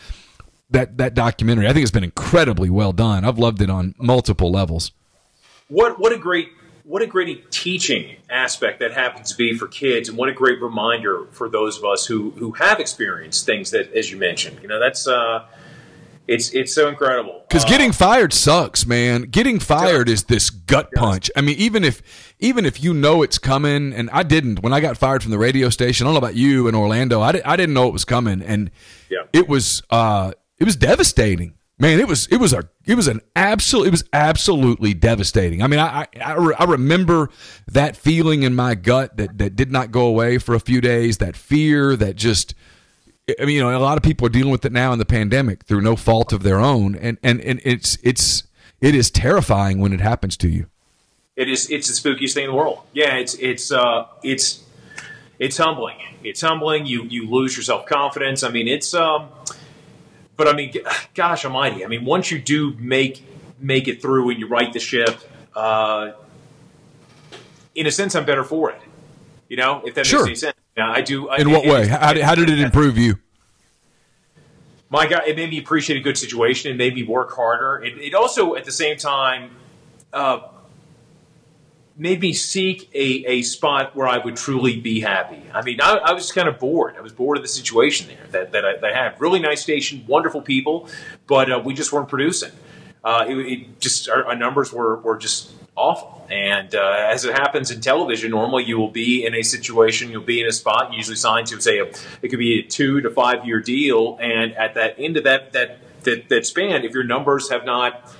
that that documentary. I think it's been incredibly well done. I've loved it on multiple levels. What what a great what a great teaching aspect that happens to be for kids, and what a great reminder for those of us who who have experienced things that, as you mentioned, you know, that's uh, it's it's so incredible. Because Uh, getting fired sucks, man. Getting fired is this gut punch. I mean, even if even if you know it's coming, and I didn't when I got fired from the radio station. I don't know about you in Orlando. I, di- I didn't know it was coming, and Yeah. it was uh, it was devastating. Man, it was it was a it was an absolute it was absolutely devastating. I mean, I I, I, re- I remember that feeling in my gut that that did not go away for a few days. That fear that just I mean, you know, a lot of people are dealing with it now in the pandemic through no fault of their own, and and and it's it's it is terrifying when it happens to you. It is. It's the spookiest thing in the world. Yeah, it's it's uh, it's it's humbling. It's humbling. You you lose your self confidence. I mean, it's. Um, but I mean, g- gosh Almighty! I mean, once you do make make it through and you right the ship, uh, in a sense, I'm better for it. You know, if that Sure. makes any sense. Yeah, I do. I- In it- what way? it- How did, how did it improve you? my God, it made me appreciate a good situation. It made me work harder. It, it also, at the same time, uh, made me seek a, a spot where I would truly be happy. I mean, I, I was kind of bored. I was bored of the situation there that, that, I, that I had. Really nice station, wonderful people, but uh, we just weren't producing. Uh, it, it just our, our numbers were, were just awful. And uh, as it happens in television, normally you will be in a situation, you'll be in a spot, usually signed to say a, it could be a two to five year deal, and at that end of that that that, that span, if your numbers have not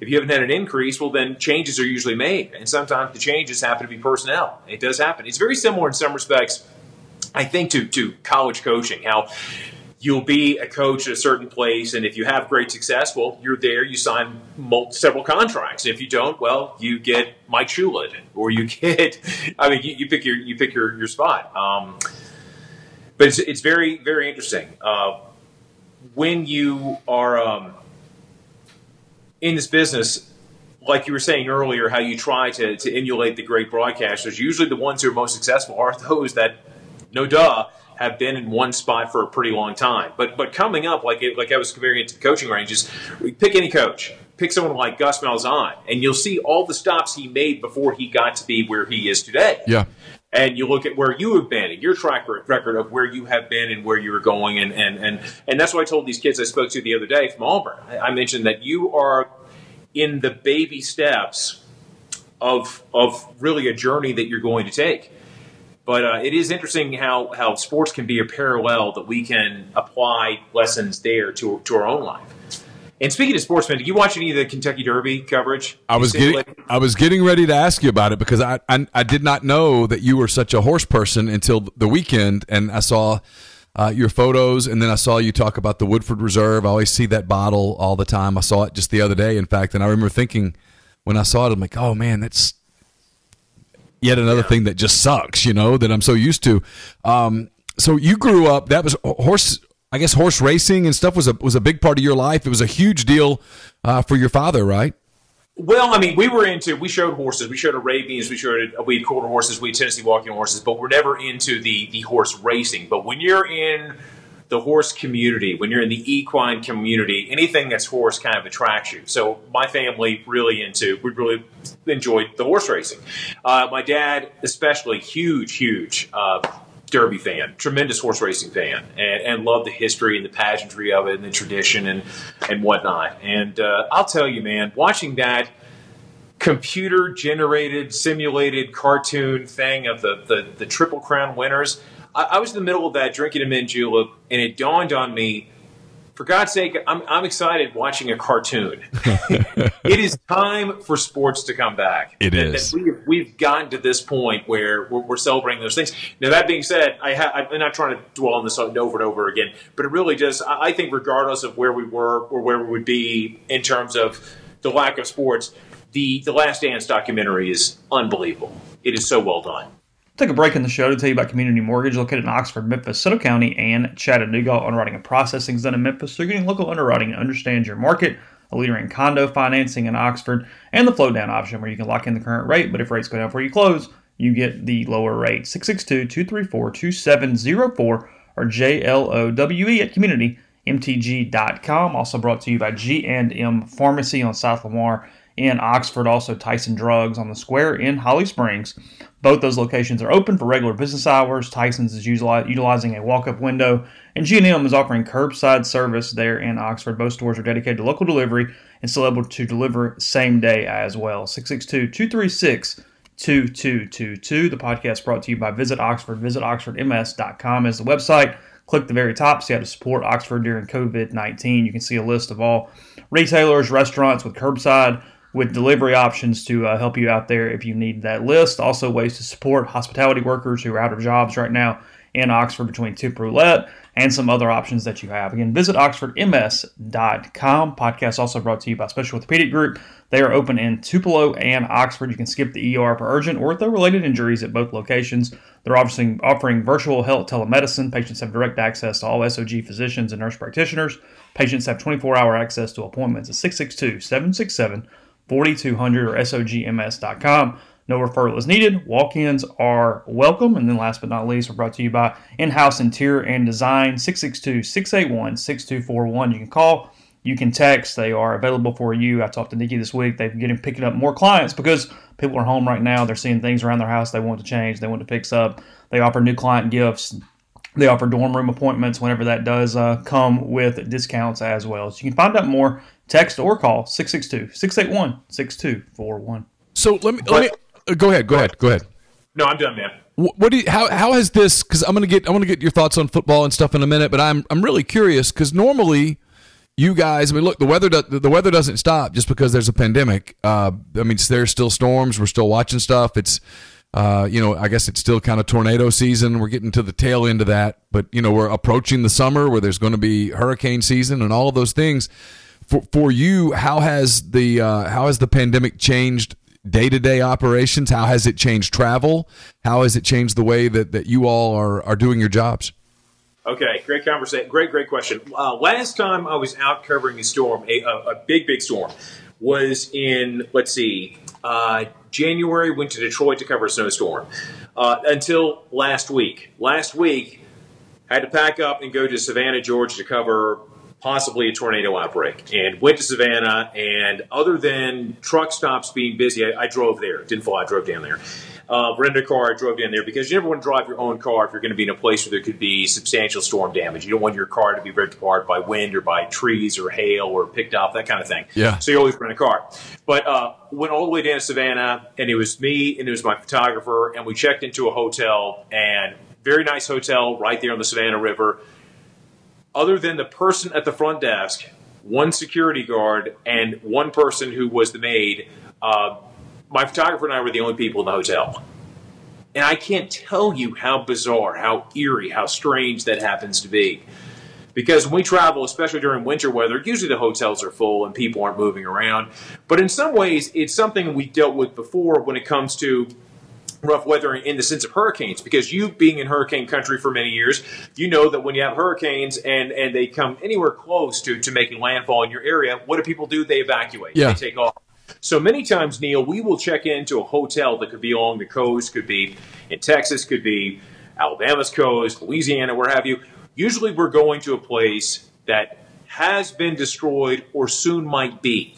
if you haven't had an increase, well, then changes are usually made. And sometimes the changes happen to be personnel. It does happen. It's very similar in some respects, I think, to, to college coaching, how you'll be a coach at a certain place, and if you have great success, well, you're there, you sign several contracts. If you don't, well, you get Mike Shula'd, or you get, I mean, you, you pick your you pick your, your spot. Um, but it's, it's very, very interesting. Uh, when you are um, in this business, like you were saying earlier, how you try to, to emulate the great broadcasters. Usually, the ones who are most successful are those that, no duh, have been in one spot for a pretty long time. But but coming up, like it, like I was comparing it to the coaching ranges, We pick any coach, pick someone like Gus Malzahn, and you'll see all the stops he made before he got to be where he is today. Yeah. And you look at where you have been and your track record of where you have been and where you were going, and and and, and that's what I told these kids I spoke to the other day from Auburn. I mentioned that you are in the baby steps of of really a journey that you're going to take. But uh, it is interesting how, how sports can be a parallel that we can apply lessons there to, to our own life. And speaking of sportsmen, did you watch any of the Kentucky Derby coverage? I was getting I was getting ready to ask you about it because I, I, I did not know that you were such a horse person until the weekend, and I saw uh, your photos, and then I saw you talk about the Woodford Reserve. I always see that bottle all the time. I saw it just the other day, in fact, and I remember thinking when I saw it, I'm like, oh man, that's yet another yeah. thing that just sucks, you know, that I'm so used to. Um, so you grew up. That was horse. I guess horse racing and stuff was a was a big part of your life. It was a huge deal uh, for your father, right? Well, I mean, we were into we showed horses, we showed Arabians, we showed we had quarter horses, we had Tennessee walking horses, but we're never into the the horse racing. But when you're in the horse community, when you're in the equine community, anything that's horse kind of attracts you. So my family really into, we really enjoyed the horse racing. Uh, my dad, especially, huge, huge. Uh, Derby fan, tremendous horse racing fan, and, and loved the history and the pageantry of it and the tradition and and whatnot. And uh, I'll tell you, man, watching that computer generated, simulated cartoon thing of the, the, the Triple Crown winners, I, I, was in the middle of that drinking a mint julep, and it dawned on me. For God's sake, I'm, I'm excited watching a cartoon. it is time for sports to come back. It and, is. we, we've gotten to this point where we're, we're, celebrating those things. Now, that being said, I ha- I'm not trying to dwell on this over and over again, but it really just, I think, regardless of where we were or where we would be in terms of the lack of sports, the, the Last Dance documentary is unbelievable. It is so well done. Take a break in the show to tell you about Community Mortgage located in Oxford, Memphis, Soto County, and Chattanooga. Underwriting and processing is done in Memphis, so you're getting local underwriting and understand your market. A leader in condo financing in Oxford, and the float down option where you can lock in the current rate, but if rates go down before you close, you get the lower rate. 662 234 2704 or JLOWE at communitymtg.com. Also brought to you by G&M Pharmacy on South Lamar in Oxford, also Tyson Drugs on the square in Holly Springs. Both those locations are open for regular business hours. Tyson's is utilizing a walk-up window, and G&M is offering curbside service there in Oxford. Both stores are dedicated to local delivery and still able to deliver same day as well. 662-236 2222. The podcast brought to you by Visit Oxford. Visit oxfordms.com is the website. Click the very top, see how to support Oxford during COVID 19. You can see a list of all retailers, restaurants with curbside with delivery options to uh, help you out there if you need that list. Also, ways to support hospitality workers who are out of jobs right now in Oxford between tip roulette and some other options that you have. Again, visit oxfordms.com. Podcast also brought to you by Special Orthopedic Group. They are open in Tupelo and Oxford. You can skip the ER for urgent ortho related injuries at both locations. They're offering, offering virtual health telemedicine. Patients have direct access to all SOG physicians and nurse practitioners. Patients have 24 hour access to appointments at 662 767 4200 or SOGMS.com. No referral is needed. Walk ins are welcome. And then, last but not least, we're brought to you by In House Interior and Design 662 681 6241. You can call, you can text. They are available for you. I talked to Nikki this week. They're getting picking up more clients because people are home right now. They're seeing things around their house they want to change, they want to fix up. They offer new client gifts. They offer dorm room appointments whenever that does uh, come with discounts as well. So you can find out more, text or call 662 681 6241. So let me, let me uh, go ahead. Go ahead. Go ahead. No, I'm done, man. What, do you, how how has this? Because I'm gonna get I want to get your thoughts on football and stuff in a minute, but I'm I'm really curious because normally you guys, I mean, look, the weather do, the weather doesn't stop just because there's a pandemic. Uh, I mean, there's still storms. We're still watching stuff. It's uh, you know, I guess it's still kind of tornado season. We're getting to the tail end of that, but you know, we're approaching the summer where there's going to be hurricane season and all of those things. For for you, how has the uh, how has the pandemic changed day to day operations? How has it changed travel? How has it changed the way that, that you all are are doing your jobs? Okay, great conversation. Great, great question. Uh, last time I was out covering a storm, a, a, a big, big storm, was in, let's see, uh, January, went to Detroit to cover a snowstorm uh, until last week. Last week, had to pack up and go to Savannah, Georgia to cover possibly a tornado outbreak and went to Savannah. And other than truck stops being busy, I, I drove there. Didn't fly, I drove down there. Uh, rented a car, I drove down there because you never want to drive your own car if you're going to be in a place where there could be substantial storm damage. You don't want your car to be ripped apart by wind or by trees or hail or picked up, that kind of thing. Yeah. So you always rent a car. But uh, went all the way down to Savannah, and it was me and it was my photographer, and we checked into a hotel, and very nice hotel right there on the Savannah River other than the person at the front desk, one security guard, and one person who was the maid, uh, my photographer and I were the only people in the hotel. And I can't tell you how bizarre, how eerie, how strange that happens to be. Because when we travel, especially during winter weather, usually the hotels are full and people aren't moving around. But in some ways, it's something we dealt with before when it comes to rough weather in the sense of hurricanes because you being in hurricane country for many years you know that when you have hurricanes and and they come anywhere close to to making landfall in your area what do people do? They evacuate. Yeah. they take off. So many times Neal we will check into a hotel that could be along the coast could be in texas could be alabama's coast louisiana where have you. Usually we're going to a place that has been destroyed or soon might be.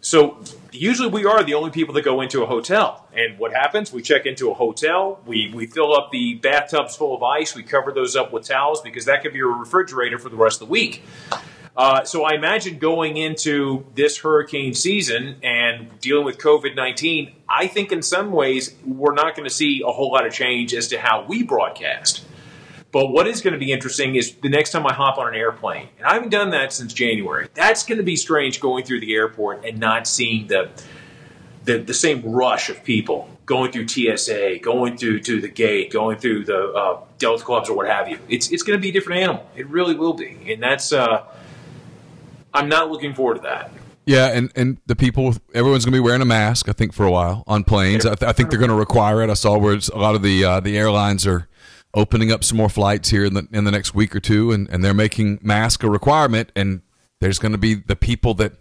So usually we are the only people that go into a hotel. And what happens? We check into a hotel. We we fill up the bathtubs full of ice. We cover those up with towels because that could be a refrigerator for the rest of the week. Uh, so I imagine going into this hurricane season and dealing with COVID nineteen, I think in some ways we're not going to see a whole lot of change as to how we broadcast. But what is going to be interesting is the next time I hop on an airplane, and I haven't done that since January. That's going to be strange going through the airport and not seeing the the, the same rush of people going through TSA, going through to the gate, going through the uh, Delta clubs or what have you. It's it's going to be a different animal. It really will be, and that's. Uh, I'm not looking forward to that. Yeah, and, and the people, everyone's going to be wearing a mask. I think for a while on planes. I, th- I think they're going to require it. I saw where it's, a lot of the uh, the airlines are opening up some more flights here in the in the next week or two, and, and they're making mask a requirement. And there's going to be the people that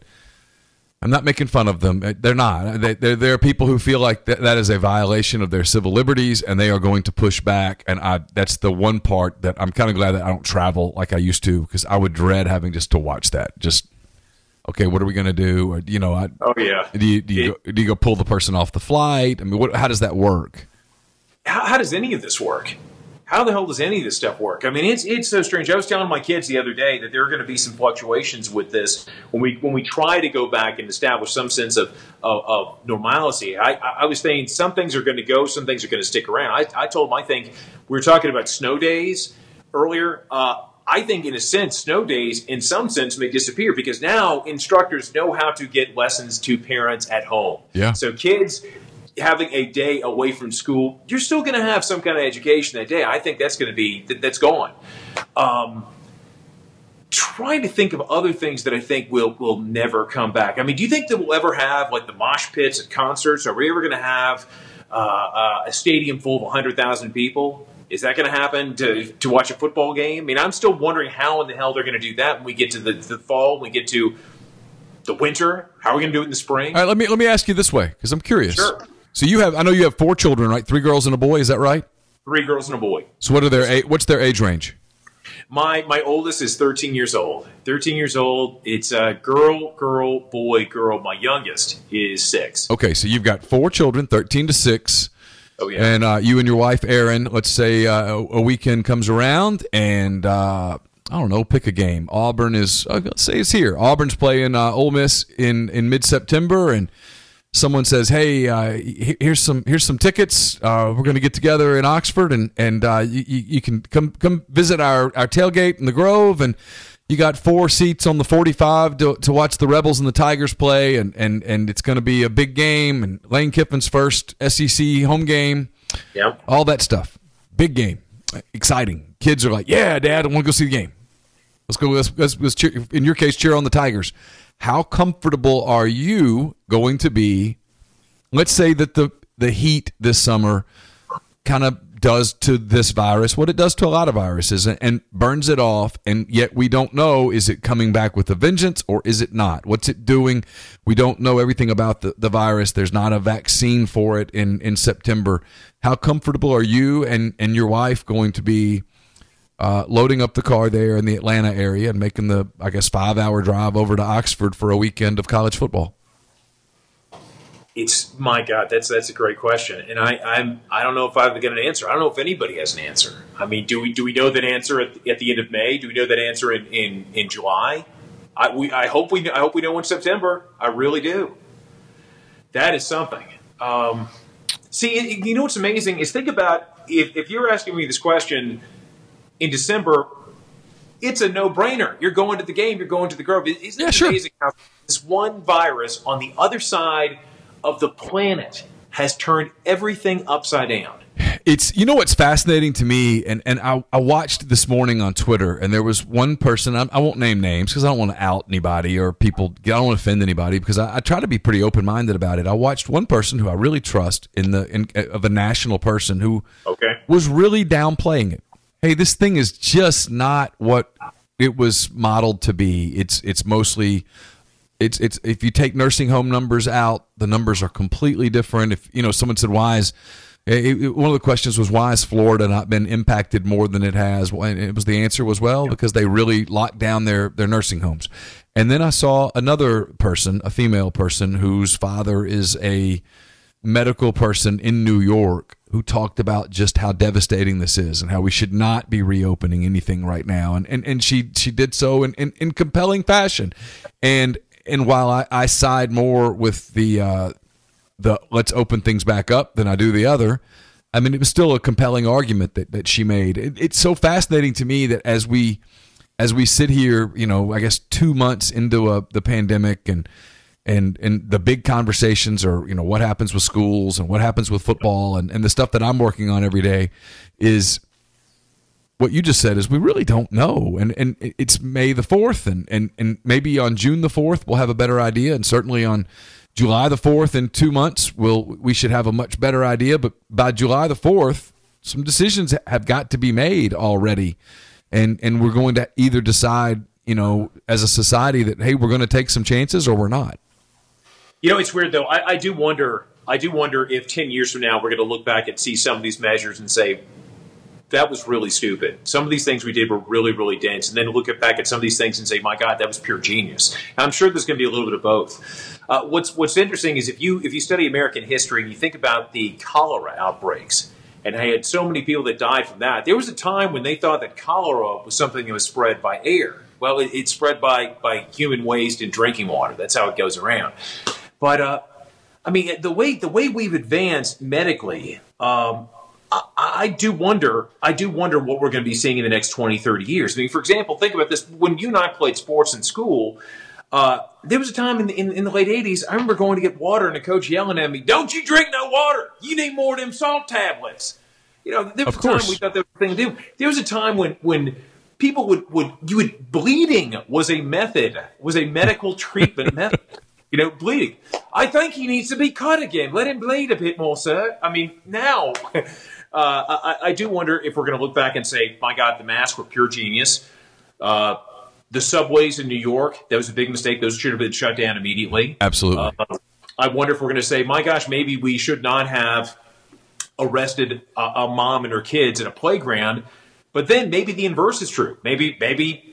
I'm not making fun of them. Uh, They're not. They, there there are people who feel like that, that is a violation of their civil liberties, and they are going to push back. And I that's the one part that I'm kind of glad that I don't travel like I used to because I would dread having just to watch that. Just okay, what are we going to do? Or, you know, I, Oh yeah. do you do you, go, do you go pull the person off the flight? I mean, what, how does that work? how, how does any of this work? How the hell does any of this stuff work? I mean, it's it's so strange. I was telling my kids the other day that there are going to be some fluctuations with this when we when we try to go back and establish some sense of of, of normalcy. I, I was saying some things are going to go, some things are going to stick around. I, I told them I think we were talking about snow days earlier. Uh, I think, in a sense, snow days, in some sense, may disappear because now instructors know how to get lessons to parents at home. Yeah. So kids having a day away from school, you're still going to have some kind of education that day. I think that's going to be that, that's gone. Um, trying to think of other things that I think will will never come back. I mean, do you think that we'll ever have like the mosh pits at concerts? Are we ever going to have uh, uh, a stadium full of 100,000 people? Is that going to happen to, to watch a football game? I mean, I'm still wondering how in the hell they're going to do that when we get to the, the fall, when we get to the winter. How are we going to do it in the spring? All right, let me let me ask you this way because I'm curious. Sure. So you have, I know you have four children, right? Three girls and a boy. Is that right? Three girls and a boy. So what are their what's their age range? My my oldest is 13 years old. 13 years old. It's a girl, girl, boy, girl. My youngest is six. Okay, so you've got four children, thirteen to six. Oh yeah. And uh, you and your wife, Erin, let's say uh, a a weekend comes around, and uh, I don't know, pick a game. Auburn is, uh, let's say it's here. Auburn's playing uh, Ole Miss in, in mid September, and someone says, "Hey, uh, here's some here's some tickets. Uh, we're going to get together in Oxford, and and uh, you, you you can come come visit our, our tailgate in the Grove, and you got four seats on the 45 to, to watch the Rebels and the Tigers play, and and and it's going to be a big game, and Lane Kiffin's first SEC home game, Yep. all that stuff, big game, exciting. Kids are like, "Yeah, Dad, I want to go see the game." Let's go. Let's, let's, let's cheer. In your case, cheer on the Tigers. How comfortable are you going to be? Let's say that the the heat this summer kind of does to this virus what it does to a lot of viruses and, and, burns it off. And yet we don't know is it coming back with a vengeance or is it not? What's it doing? We don't know everything about the, the virus. There's not a vaccine for it in, in September. How comfortable are you and, and your wife going to be uh, loading up the car there in the Atlanta area and making the, I guess, five hour drive over to Oxford for a weekend of college football? It's my God, that's that's a great question, and I I'm I don't know if I've got an answer. I don't know if anybody has an answer. I mean, do we do we know that answer at, at the end of May? Do we know that answer in in, in July? I we I hope we I hope we know in September. I really do. That is something. Um, see, you know what's amazing is think about if if you're asking me this question in December, it's a no-brainer. You're going to the game. You're going to the Grove. Isn't yeah, it sure. amazing how this one virus on the other side of the planet has turned everything upside down? It's you know what's fascinating to me, and and I, I watched this morning on Twitter, and there was one person I, I won't name names because I don't want to out anybody or people. I don't want to offend anybody because I, I try to be pretty open minded about it. I watched one person who I really trust in the in, of a national person who okay. was really downplaying it hey, this thing is just not what it was modeled to be. It's it's mostly it's it's if you take nursing home numbers out, the numbers are completely different. If you know, someone said why is it, it, one of the questions was why has Florida not been impacted more than it has? And it was the answer was well because they really locked down their their nursing homes. And then I saw another person, a female person whose father is a medical person in New York who talked about just how devastating this is and how we should not be reopening anything right now. And and, and she she did so in, in, in compelling fashion. And and while I, I side more with the uh, the let's open things back up than I do the other, I mean it was still a compelling argument that, that she made. It, it's so fascinating to me that as we as we sit here, you know, I guess two months into a, the pandemic and and and the big conversations are you know what happens with schools and what happens with football and, and the stuff that I'm working on every day is what you just said is we really don't know. And and it's May the 4th and and and maybe on June the 4th we'll have a better idea. And certainly on July the 4th in 2 months we'll we should have a much better idea. But by July the 4th some decisions have got to be made already. And and we're going to either decide you know as a society that hey we're going to take some chances or we're not you know, it's weird though. I, I do wonder. I do wonder if ten years from now we're going to look back and see some of these measures and say that was really stupid. Some of these things we did were really, really dense, and then look at back at some of these things and say, "My God, that was pure genius." And I'm sure there's going to be a little bit of both. Uh, what's What's interesting is if you if you study American history and you think about the cholera outbreaks and I had so many people that died from that. There was a time when they thought that cholera was something that was spread by air. Well, it, it's spread by by human waste and drinking water. That's how it goes around. But uh, I mean, the way the way we've advanced medically, um, I, I, do wonder. I do wonder what we're going to be seeing in the next 20, 30 years. I mean, for example, think about this: when you and I played sports in school. Uh, there was a time in the, in, in the late 80s, I remember going to get water and the coach yelling at me, Don't you drink no water. You need more of them salt tablets. You know, there was of a course. time we thought that was a thing to do. There was a time when, when people would, would, you would, bleeding was a method, was a medical treatment method you know, bleeding. I think he needs to be cut again. Let him bleed a bit more, sir. I mean, now, uh, I, I, do wonder if we're going to look back and say, my God, the masks were pure genius. Uh, the subways in New York, that was a big mistake. Those should have been shut down immediately. Absolutely. Uh, I wonder if we're going to say, my gosh, maybe we should not have arrested a, a mom and her kids at a playground. But then maybe the inverse is true. Maybe, maybe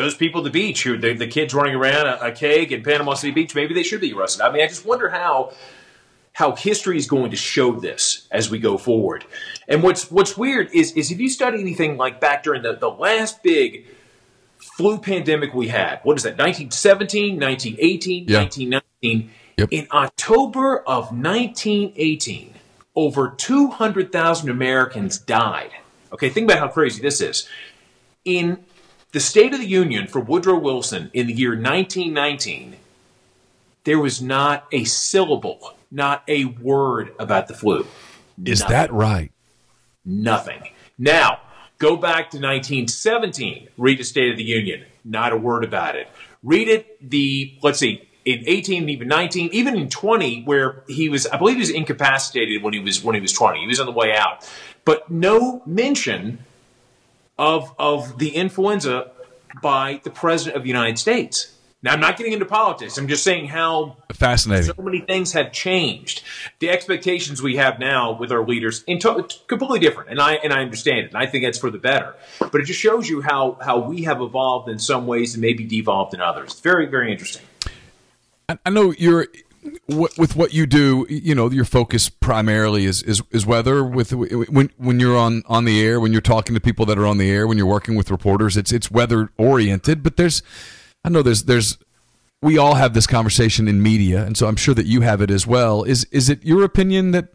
those people at the beach who the, the kids running around a, a keg in Panama City Beach, maybe they should be arrested. I mean, I just wonder how how history is going to show this as we go forward. And what's what's weird is is if you study anything like back during the, the last big flu pandemic we had, what is that, 1917, 1918, yeah. 1919, yep. in October of 1918, over 200,000 Americans died. Okay, think about how crazy this is. In the State of the Union for Woodrow Wilson in the year 1919, there was not a syllable, not a word about the flu. Is Nothing. that right? Nothing. Now, go back to 1917, read the State of the Union, not a word about it. Read it the, let's see, in 18 even 19, even in 20, where he was, I believe he was incapacitated when he was when he was 20. He was on the way out, but no mention of of the influenza by the president of the United States. Now, I'm not getting into politics. I'm just saying how Fascinating. so many things have changed. The expectations we have now with our leaders, in to- completely different, and I and I understand it, and I think that's for the better. But it just shows you how how we have evolved in some ways and maybe devolved in others. It's very very interesting. I I know you're with what you do. You know, your focus primarily is is, is weather. With when when you're on on the air, when you're talking to people that are on the air, when you're working with reporters, it's it's weather oriented. But there's, I know there's there's. We all have this conversation in media, and so I'm sure that you have it as well. Is is it your opinion that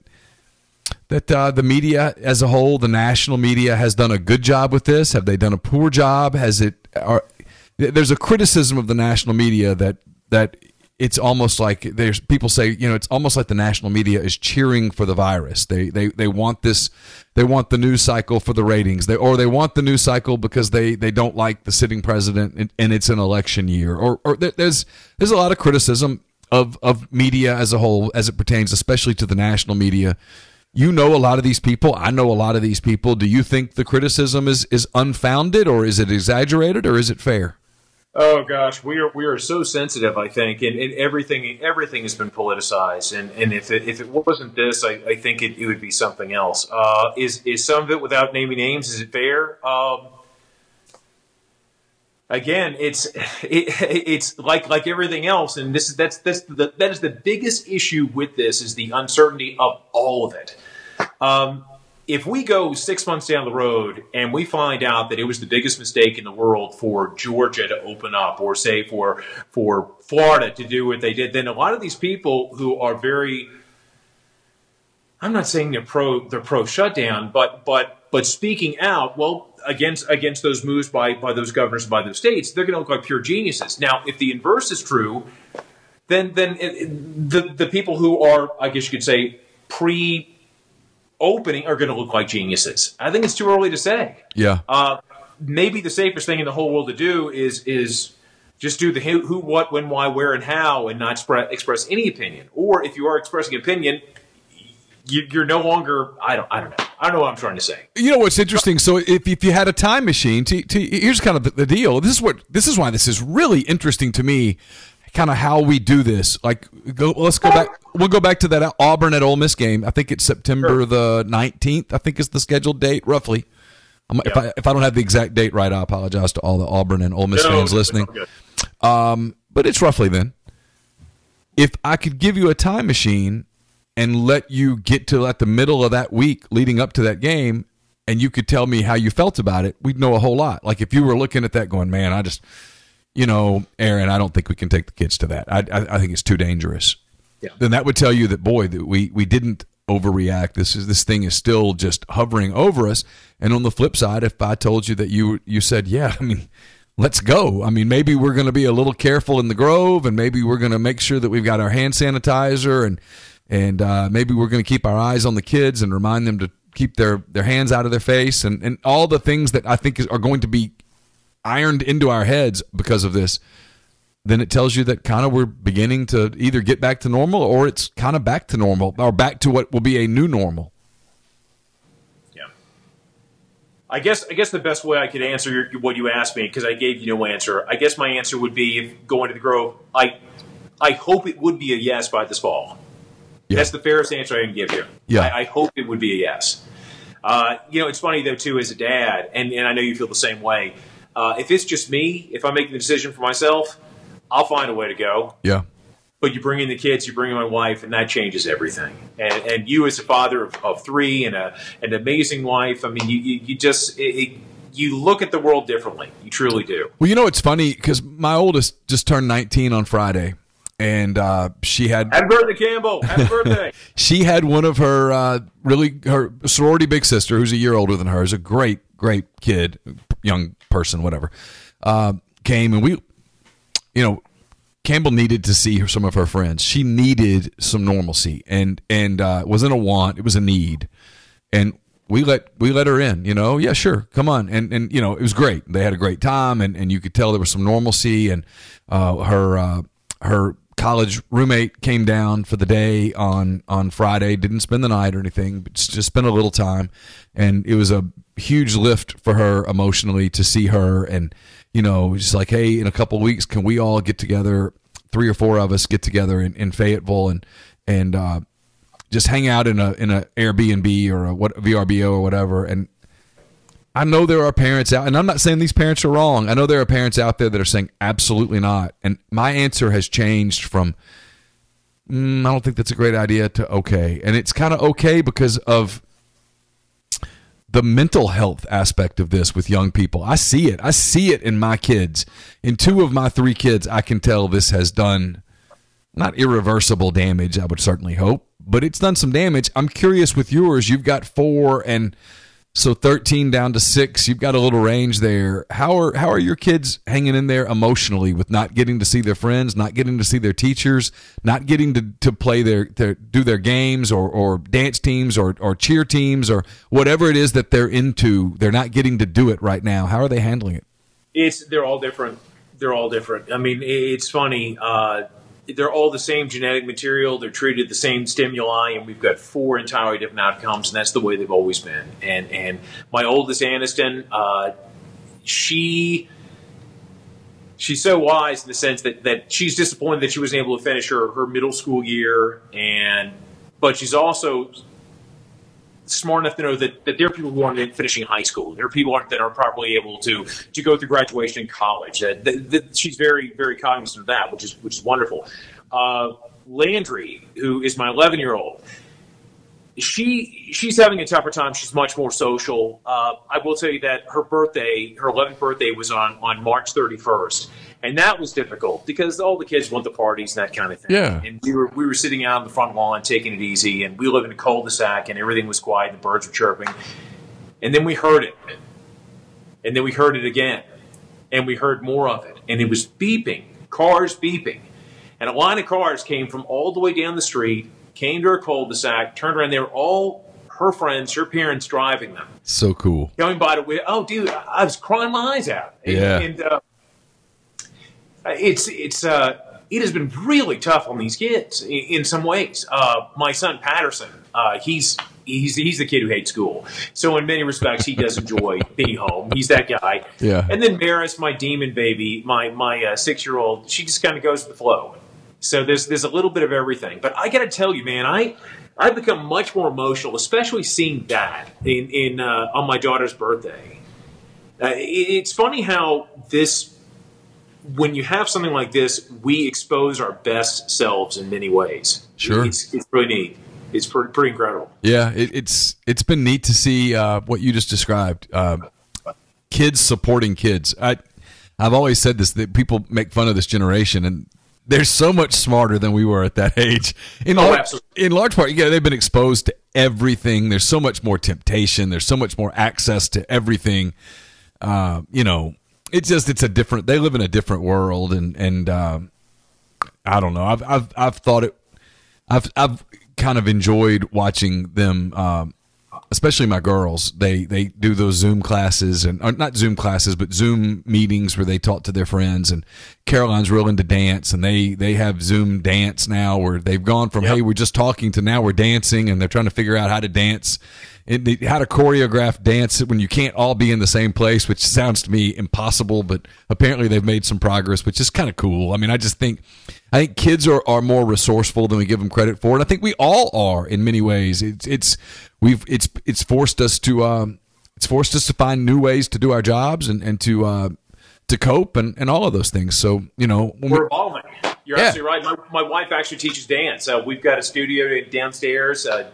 that uh, the media as a whole, the national media, has done a good job with this? Have they done a poor job? Has it? Are, there's a criticism of the national media that that it's almost like there's people say you know it's almost like the national media is cheering for the virus. They they they want this. They want the news cycle for the ratings. They or they want the news cycle because they they don't like the sitting president and, and it's an election year. Or or there's there's a lot of criticism of of media as a whole as it pertains, especially to the national media. You know a lot of these people. I know a lot of these people. Do you think the criticism is is unfounded, or is it exaggerated, or is it fair? Oh gosh, we are we are so sensitive. I think, and, and everything everything has been politicized. And, and if it if it wasn't this, I, I think it, it would be something else. Uh, is is some of it without naming names? Is it fair? Um, again, it's it, it's like like everything else, and this is that's that's the, that is the biggest issue with this is the uncertainty of all of it. Um, if we go six months down the road and we find out that it was the biggest mistake in the world for Georgia to open up, or say for for Florida to do what they did, then a lot of these people who are very I'm not saying they're pro they're pro shutdown, but but but speaking out, well, against against those moves by by those governors by those states, they're going to look like pure geniuses. Now, if the inverse is true, then then it, the the people who are, I guess you could say, pre opening are going to look like geniuses. I think it's too early to say. Yeah. Uh, maybe the safest thing in the whole world to do is is just do the who, who, what, when, why, where, and how, and not spre- express any opinion. Or if you are expressing opinion, you, you're no longer. I don't. I don't know. I don't know what I'm trying to say. You know what's interesting? So if, if you had a time machine, to, to, here's kind of the, the deal. This is what this is why this is really interesting to me. Kind of how we do this. Like, go, let's go back. We'll go back to that Auburn at Ole Miss game. I think it's September the 19th. I think is the scheduled date, roughly. Um, if, I, if I don't have the exact date right, I apologize to all the Auburn and Ole Miss No, fans listening. Um, but it's roughly then. If I could give you a time machine and let you get to like the middle of that week leading up to that game, and you could tell me how you felt about it, we'd know a whole lot. Like if you were looking at that, going, "Man, I just, you know, Erin, I don't think we can take the kids to that. I, I, I think it's too dangerous." Yeah. Then that would tell you that boy, that we we didn't overreact. This is this thing is still just hovering over us. And on the flip side, if I told you that you you said, "Yeah, I mean." let's go. I mean, maybe we're going to be a little careful in the Grove, and maybe we're going to make sure that we've got our hand sanitizer, and and uh, maybe we're going to keep our eyes on the kids and remind them to keep their their hands out of their face, and and all the things that I think is, are going to be ironed into our heads because of this. Then it tells you that kind of we're beginning to either get back to normal, or it's kind of back to normal, or back to what will be a new normal. Yeah. I guess I guess the best way I could answer your, what you asked me because I gave you no answer. I guess my answer would be if going to the Grove. I I hope it would be a yes by this fall. Yeah. That's the fairest answer I can give you. Yeah. I, I hope it would be a yes. Uh, you know, it's funny though too as a dad, and, and I know you feel the same way. Uh, if it's just me, if I'm making the decision for myself, I'll find a way to go. Yeah. But you bring in the kids, you bring in my wife, and that changes everything. And, and you, as a father of, of three and a, an amazing wife, I mean, you, you, you just it, it, you look at the world differently. You truly do. Well, you know it's funny because my oldest just turned 19 on Friday, and uh, she had Happy birthday, Campbell! Happy birthday! she had one of her uh, really her sorority big sister, who's a year older than her, is a great great kid, young person, whatever. Uh, came and we, you know, Campbell needed to see some of her friends. She needed some normalcy, and and uh, it wasn't a want; it was a need, and we let we let her in. You know, yeah, sure, come on, and and you know, it was great. They had a great time, and and you could tell there was some normalcy, and uh, her uh, her college roommate came down for the day on on Friday. Didn't spend the night or anything, but just spent a little time, and it was a huge lift for her emotionally to see her. And you know, just like, hey, in a couple weeks, can we all get together? Three or four of us get together in, in Fayetteville and and uh, just hang out in a in a Airbnb or a what VRBO or whatever. And I know there are parents out, and I'm not saying these parents are wrong. I know there are parents out there that are saying absolutely not. And my answer has changed from mm, I don't think that's a great idea to okay, and it's kind of okay because of the mental health aspect of this with young people. I see it. I see it in my kids. In two of my three kids, I can tell this has done not irreversible damage, I would certainly hope, but it's done some damage. I'm curious with yours. You've got four and so 13 down to 6, you've got a little range there. How are how are your kids hanging in there emotionally with not getting to see their friends, not getting to see their teachers, not getting to, to play their, their do their games or, or dance teams or, or cheer teams or whatever it is that they're into. They're not getting to do it right now. How are they handling it? It's they're all different. They're all different. I mean, it's funny. Uh, they're all the same genetic material. They're treated the same stimuli, and we've got four entirely different outcomes, and that's the way they've always been. And and my oldest Aniston, uh, she she's so wise in the sense that that she's disappointed that she wasn't able to finish her her middle school year, and but she's also smart enough to know that, that there are people who aren't finishing high school. There are people that aren't properly able to to go through graduation in college. That, that, that she's very very cognizant of that, which is which is wonderful. Uh, Landry, who is my 11 year old, she she's having a tougher time. She's much more social. Uh, I will tell you that her birthday, her 11th birthday, was on on March 31st, and that was difficult because all the kids want the parties and that kind of thing. Yeah. And we were we were sitting out on the front lawn taking it easy, and we live in a cul-de-sac, and everything was quiet, the birds were chirping, and then we heard it, and then we heard it again, and we heard more of it, and it was beeping, cars beeping, and a line of cars came from all the way down the street came to our cul-de-sac, turned around. They were all her friends, her parents driving them. So cool. Going by the way, oh, dude, I was crying my eyes out. And, Yeah. And uh, it's it's uh, it has been really tough on these kids in, in some ways. Uh, my son Patterson, uh, he's. He's, he's the kid who hates school. So in many respects, he does enjoy being home. He's that guy. Yeah. And then Maris, my demon baby, my my uh, six year old, she just kind of goes with the flow. So there's there's a little bit of everything. But I got to tell you, man, I I've become much more emotional, especially seeing that in in uh, on my daughter's birthday. Uh, it, it's funny how this when you have something like this, we expose our best selves in many ways. Sure. it's, it's pretty neat. It's pretty, pretty incredible. Yeah, it, it's it's been neat to see uh, what you just described. Uh, kids supporting kids. I I've always said this that people make fun of this generation, and they're so much smarter than we were at that age. In, Oh, lar- absolutely. in large part, yeah, they've been exposed to everything. There's so much more temptation. There's so much more access to everything. Uh, you know, it's just it's a different. They live in a different world, and and um, I don't know. I've I've I've thought it. I've I've kind of enjoyed watching them, um, especially my girls. They they do those Zoom classes and or not Zoom classes, but Zoom meetings where they talk to their friends. And Caroline's real into dance, and they they have Zoom dance now where they've gone from hey we're just talking to now we're dancing, and they're trying to figure out how to dance. And they- how to choreograph dance when you can't all be in the same place, which sounds to me impossible, but apparently they've made some progress, which is kind of cool. I mean, I just think I think kids are, are more resourceful than we give them credit for, and I think we all are in many ways. It's it's we've it's it's forced us to um, it's forced us to find new ways to do our jobs and and to uh, to cope and, and all of those things. So you know, we- We're evolving. You're Yeah. absolutely right. My, my wife actually teaches dance. Uh, we've got a studio downstairs, uh,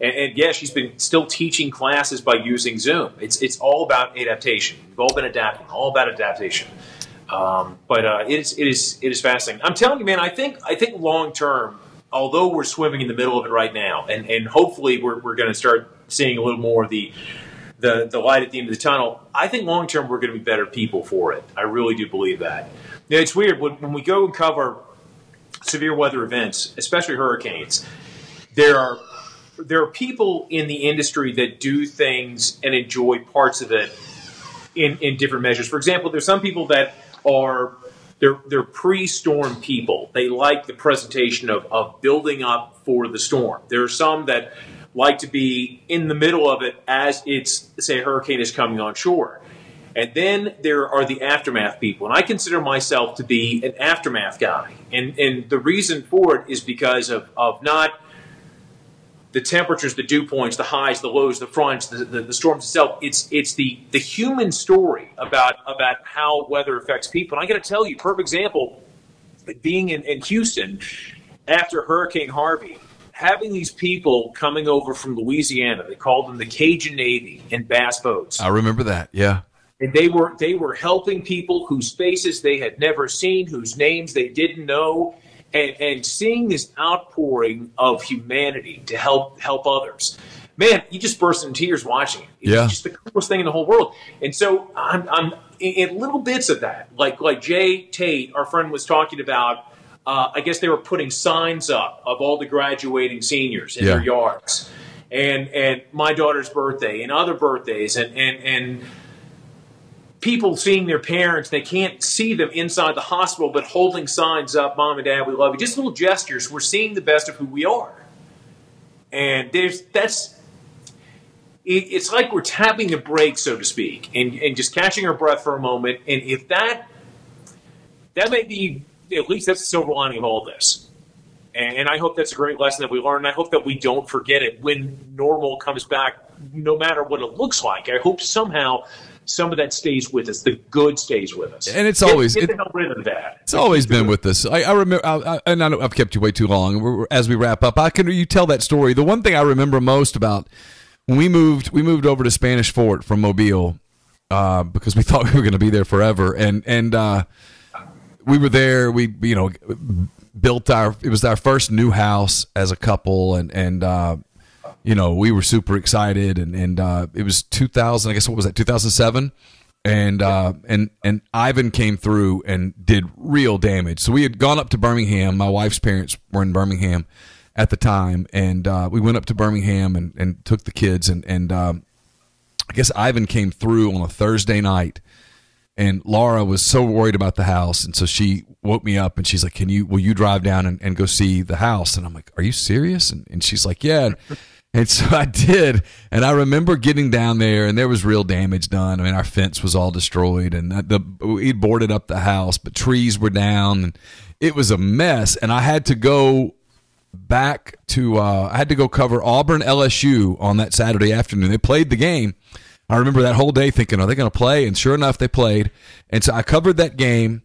and, and yeah, she's been still teaching classes by using Zoom. It's it's all about adaptation. We've all been adapting, all about adaptation. Um, but uh, it is it is it is fascinating. I'm telling you, man. I think I think long term, although we're swimming in the middle of it right now, and and hopefully we're we're going to start seeing a little more of the the, the light at the end of the tunnel. I think long term we're going to be better people for it. I really do believe that. Now, it's weird when, when we go and cover severe weather events, especially hurricanes. There are there are people in the industry that do things and enjoy parts of it in, in different measures. For example, there's some people that are they're they're pre-storm people. They like the presentation of of building up for the storm. There are some that like to be in the middle of it as it's say a hurricane is coming on shore. And then there are the aftermath people. And I consider myself to be an aftermath guy. And, and the reason for it is because of, of not the temperatures, the dew points, the highs, the lows, the fronts, the, the, the, storms itself. It's it's the the human story about about how weather affects people. And I got to tell you, perfect example, being in, in Houston after Hurricane Harvey, having these people coming over from Louisiana. They called them the Cajun Navy in bass boats. I remember that. Yeah. And they were they were helping people whose faces they had never seen, whose names they didn't know and, and seeing this outpouring of humanity to help help others man, you just burst in tears watching it. It's yeah. just the coolest thing in the whole world. And so I'm, I'm in little bits of that, like like Jay Tate, our friend was talking about. Uh, I guess they were putting signs up of all the graduating seniors in Yeah. their yards, and and my daughter's birthday and other birthdays, and and and people seeing their parents, they can't see them inside the hospital, but holding signs up, "Mom and Dad, we love you." Just little gestures. We're seeing the best of who we are, and there's that's. it- It's like we're tapping the brakes, so to speak, and, and just catching our breath for a moment. And if that, that may be at least that's the silver lining of all this. And I hope that's a great lesson that we learn. I hope that we don't forget it when normal comes back, no matter what it looks like. I hope somehow some of that stays with us. The good stays with us. And it's Get- always- get, it- rid of that. It's always been with us. I, I remember, I, I, and I know I've kept you way too long. As we wrap up, I can you tell that story. The one thing I remember most about when we moved, we moved over to Spanish Fort from Mobile uh, because we thought we were going to be there forever, and and uh, we were there. We you know built our. It was our first new house as a couple, and and uh, you know we were super excited, and and uh, it was 2000. I guess what was that? 2007 and uh, and and Ivan came through and did real damage. So we had gone up to Birmingham. My wife's parents were in Birmingham at the time, and uh, we went up to Birmingham and, and took the kids. And and um, I guess Ivan came through on a Thursday night, and Laura was so worried about the house, and so she woke me up and she's like, "Can you will you drive down and, and go see the house?" And I'm like, "Are you serious?" And, and she's like, "Yeah." And, so I did, and I remember getting down there, and there was real damage done. I mean, our fence was all destroyed, and the we'd boarded up the house, but trees were down, and it was a mess. And I had to go back to, uh, I had to go cover Auburn LSU on that Saturday afternoon. They played the game. I remember that whole day thinking, are they going to play? And sure enough, they played. And so I covered that game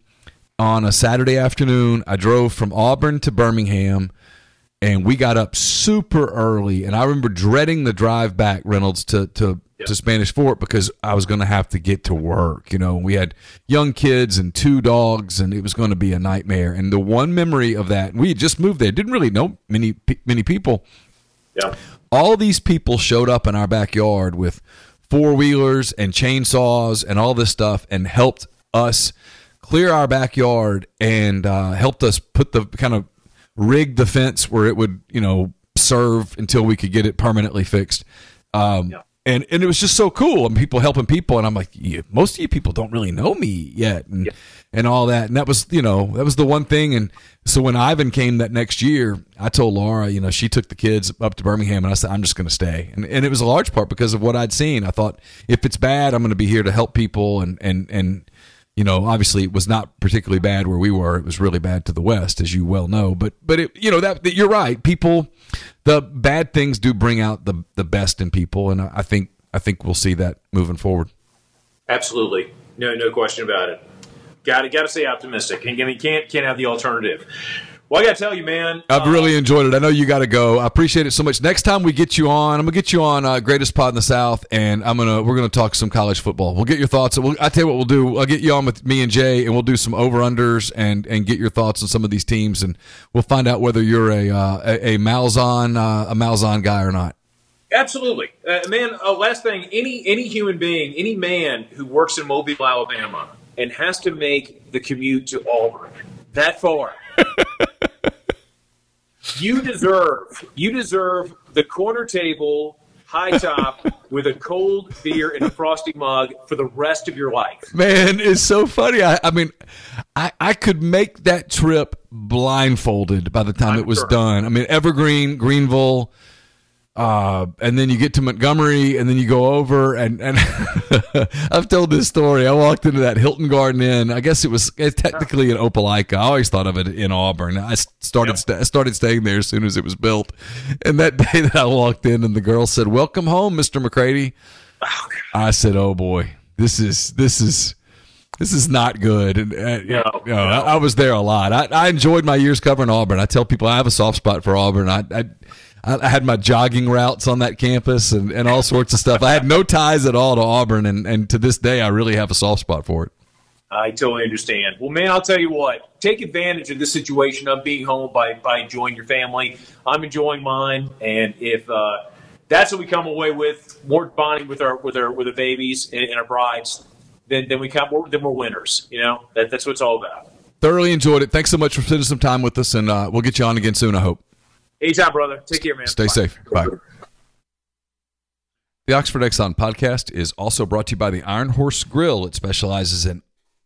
on a Saturday afternoon. I drove from Auburn to Birmingham and we got up super early. And i remember dreading the drive back reynolds to to, to spanish fort because i was going to have to get to work you know. We had young kids and two dogs and it was going to be a nightmare. And the one memory of that we had just moved there didn't really know many many people. Yeah. all these people showed up in our backyard with four wheelers and chainsaws and all this stuff and helped us clear our backyard and uh, helped us put the kind of rig the fence where it would you know serve until we could get it permanently fixed. Um, and and it was just so cool. And people helping people. And i'm like yeah, most of you people don't really know me yet. And and all that. And that was you know that was the one thing. And so when ivan came that next year i told laura you know she took the kids up to birmingham. And i said i'm just going to stay. And, and it was a large part because of what i'd seen. I thought if it's bad i'm going to be here to help people and and and you know, obviously it was not particularly bad where we were. It was really bad to the west, as you well know. But but it, you know that, that you're right. People, the bad things do bring out the the best in people, and I think I think we'll see that moving forward. Absolutely. No, no question about it. Got to, got to stay optimistic. And can't, can't have the alternative. Well, I got to tell you, man. I've uh, really enjoyed it. I know you got to go. I appreciate it so much. Next time we get you on, I'm gonna get you on uh, Greatest Pod in the South, and I'm gonna we're gonna talk some college football. We'll get your thoughts. We'll, I tell you what we'll do. I'll get you on with me and Jay, and we'll do some over unders and and get your thoughts on some of these teams, and we'll find out whether you're a uh, a, a Malzahn uh, a Malzahn guy or not. Absolutely, uh, man. Uh, last thing, any any human being, any man who works in Mobile, Alabama, and has to make the commute to Auburn that far, you deserve you deserve the corner table high top, with a cold beer in a frosty mug for the rest of your life. Man, it's so funny. I, I mean, I, I could make that trip blindfolded by the time I'm it was sure. done. I mean, Evergreen, Greenville, uh, and then you get to Montgomery, and then you go over, and and I've told this story. I walked into that Hilton Garden Inn. I guess it was technically in Opelika. I always thought of it in Auburn. I started sta- I started staying there as soon as it was built. And that day that I walked in, and the girl said, "Welcome home, Mister McCready." I said, "Oh boy, this is this is." This is not good. And, uh, No, you know, I, I was there a lot. I, I enjoyed my years covering Auburn. I tell people I have a soft spot for Auburn. I, I I had my jogging routes on that campus and, and all sorts of stuff. I had no ties at all to Auburn, and, and to this day, I really have a soft spot for it. I totally understand. Well, man, I'll tell you what. Take advantage of this situation of being home by by enjoying your family. I'm enjoying mine, and if uh, that's what we come away with, more bonding with our with our with the babies and, and our brides, then then we come then we're winners. You know that that's what it's all about. Thoroughly enjoyed it. Thanks so much for spending some time with us, and uh, we'll get you on again soon. I hope. Anytime, brother. Take care, man. Stay Bye. safe. Bye. The Oxford Exxon podcast is also brought to you by the Iron Horse Grill. It specializes in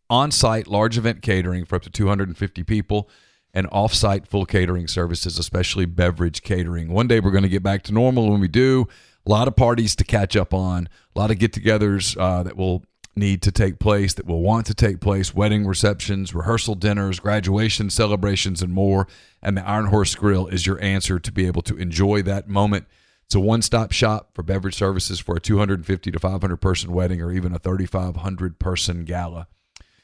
on site large event catering for up to 250 people and off site full catering services, especially beverage catering. One day we're going to get back to normal. When we do, a lot of parties to catch up on, a lot of get togethers uh, that will need to take place, that will want to take place, wedding receptions, rehearsal dinners, graduation celebrations, and more. And the Iron Horse Grill is your answer to be able to enjoy that moment. It's a one stop shop for beverage services for a 250 to 500 person wedding or even a 3,500 person gala.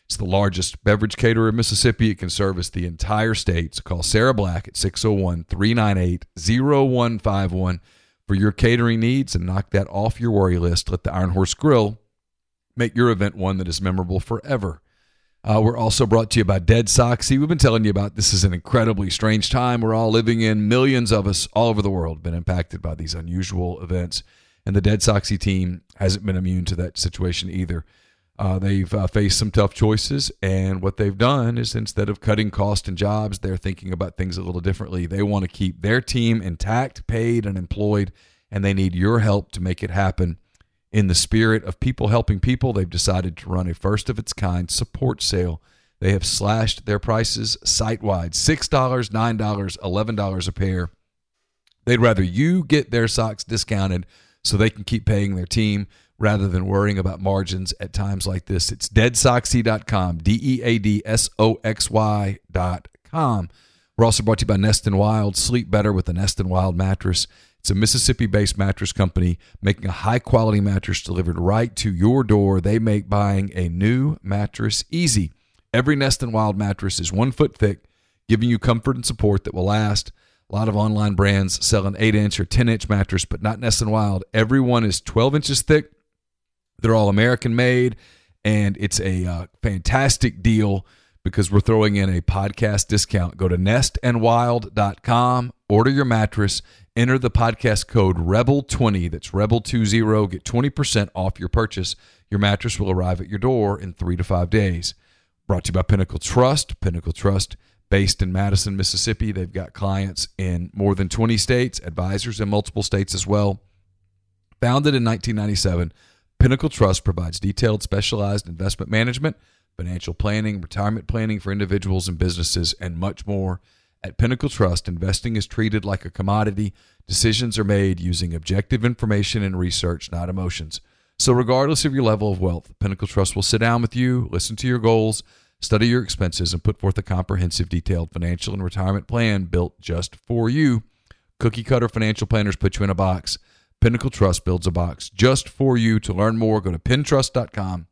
It's the largest beverage caterer in Mississippi. It can service the entire state. So call Sarah Black at 601 398 0151 for your catering needs and knock that off your worry list. Let the Iron Horse Grill make your event one that is memorable forever. Uh, we're also brought to you by Dead Soxy. We've been telling you about this is an incredibly strange time we're all living in. Millions of us all over the world have been impacted by these unusual events, and the Dead Soxy team hasn't been immune to that situation either. Uh, they've uh, faced some tough choices, and what they've done is instead of cutting cost and jobs, they're thinking about things a little differently. They want to keep their team intact, paid, and employed, and they need your help to make it happen. In the spirit of people helping people, they've decided to run a first of its kind support sale. They have slashed their prices site wide $6, $9, $11 a pair. They'd rather you get their socks discounted so they can keep paying their team rather than worrying about margins at times like this. It's deadsoxy.com, D E A D S O X Y.com. We're also brought to you by Nest and Wild. Sleep better with the Nest and Wild mattress. It's a Mississippi based mattress company making a high quality mattress delivered right to your door. They make buying a new mattress easy. Every Nest and Wild mattress is one foot thick, giving you comfort and support that will last. A lot of online brands sell an 8 inch or 10 inch mattress, but not Nest and Wild. Every one is 12 inches thick. They're all American made, and it's a uh, fantastic deal because we're throwing in a podcast discount. Go to nestandwild.com, order your mattress, enter the podcast code REBEL20. That's REBEL20. Get 20% off your purchase. Your mattress will arrive at your door in three to five days. Brought to you by Pinnacle Trust. Pinnacle Trust, based in Madison, Mississippi. They've got clients in more than 20 states, advisors in multiple states as well. Founded in 1997, Pinnacle Trust provides detailed, specialized investment management, financial planning, retirement planning for individuals and businesses, and much more. At Pinnacle Trust, investing is treated like a commodity. Decisions are made using objective information and research, not emotions. So, regardless of your level of wealth, Pinnacle Trust will sit down with you, listen to your goals, study your expenses, and put forth a comprehensive, detailed financial and retirement plan built just for you. Cookie cutter financial planners put you in a box. Pinnacle Trust builds a box just for you. To learn more, go to pintrust.com.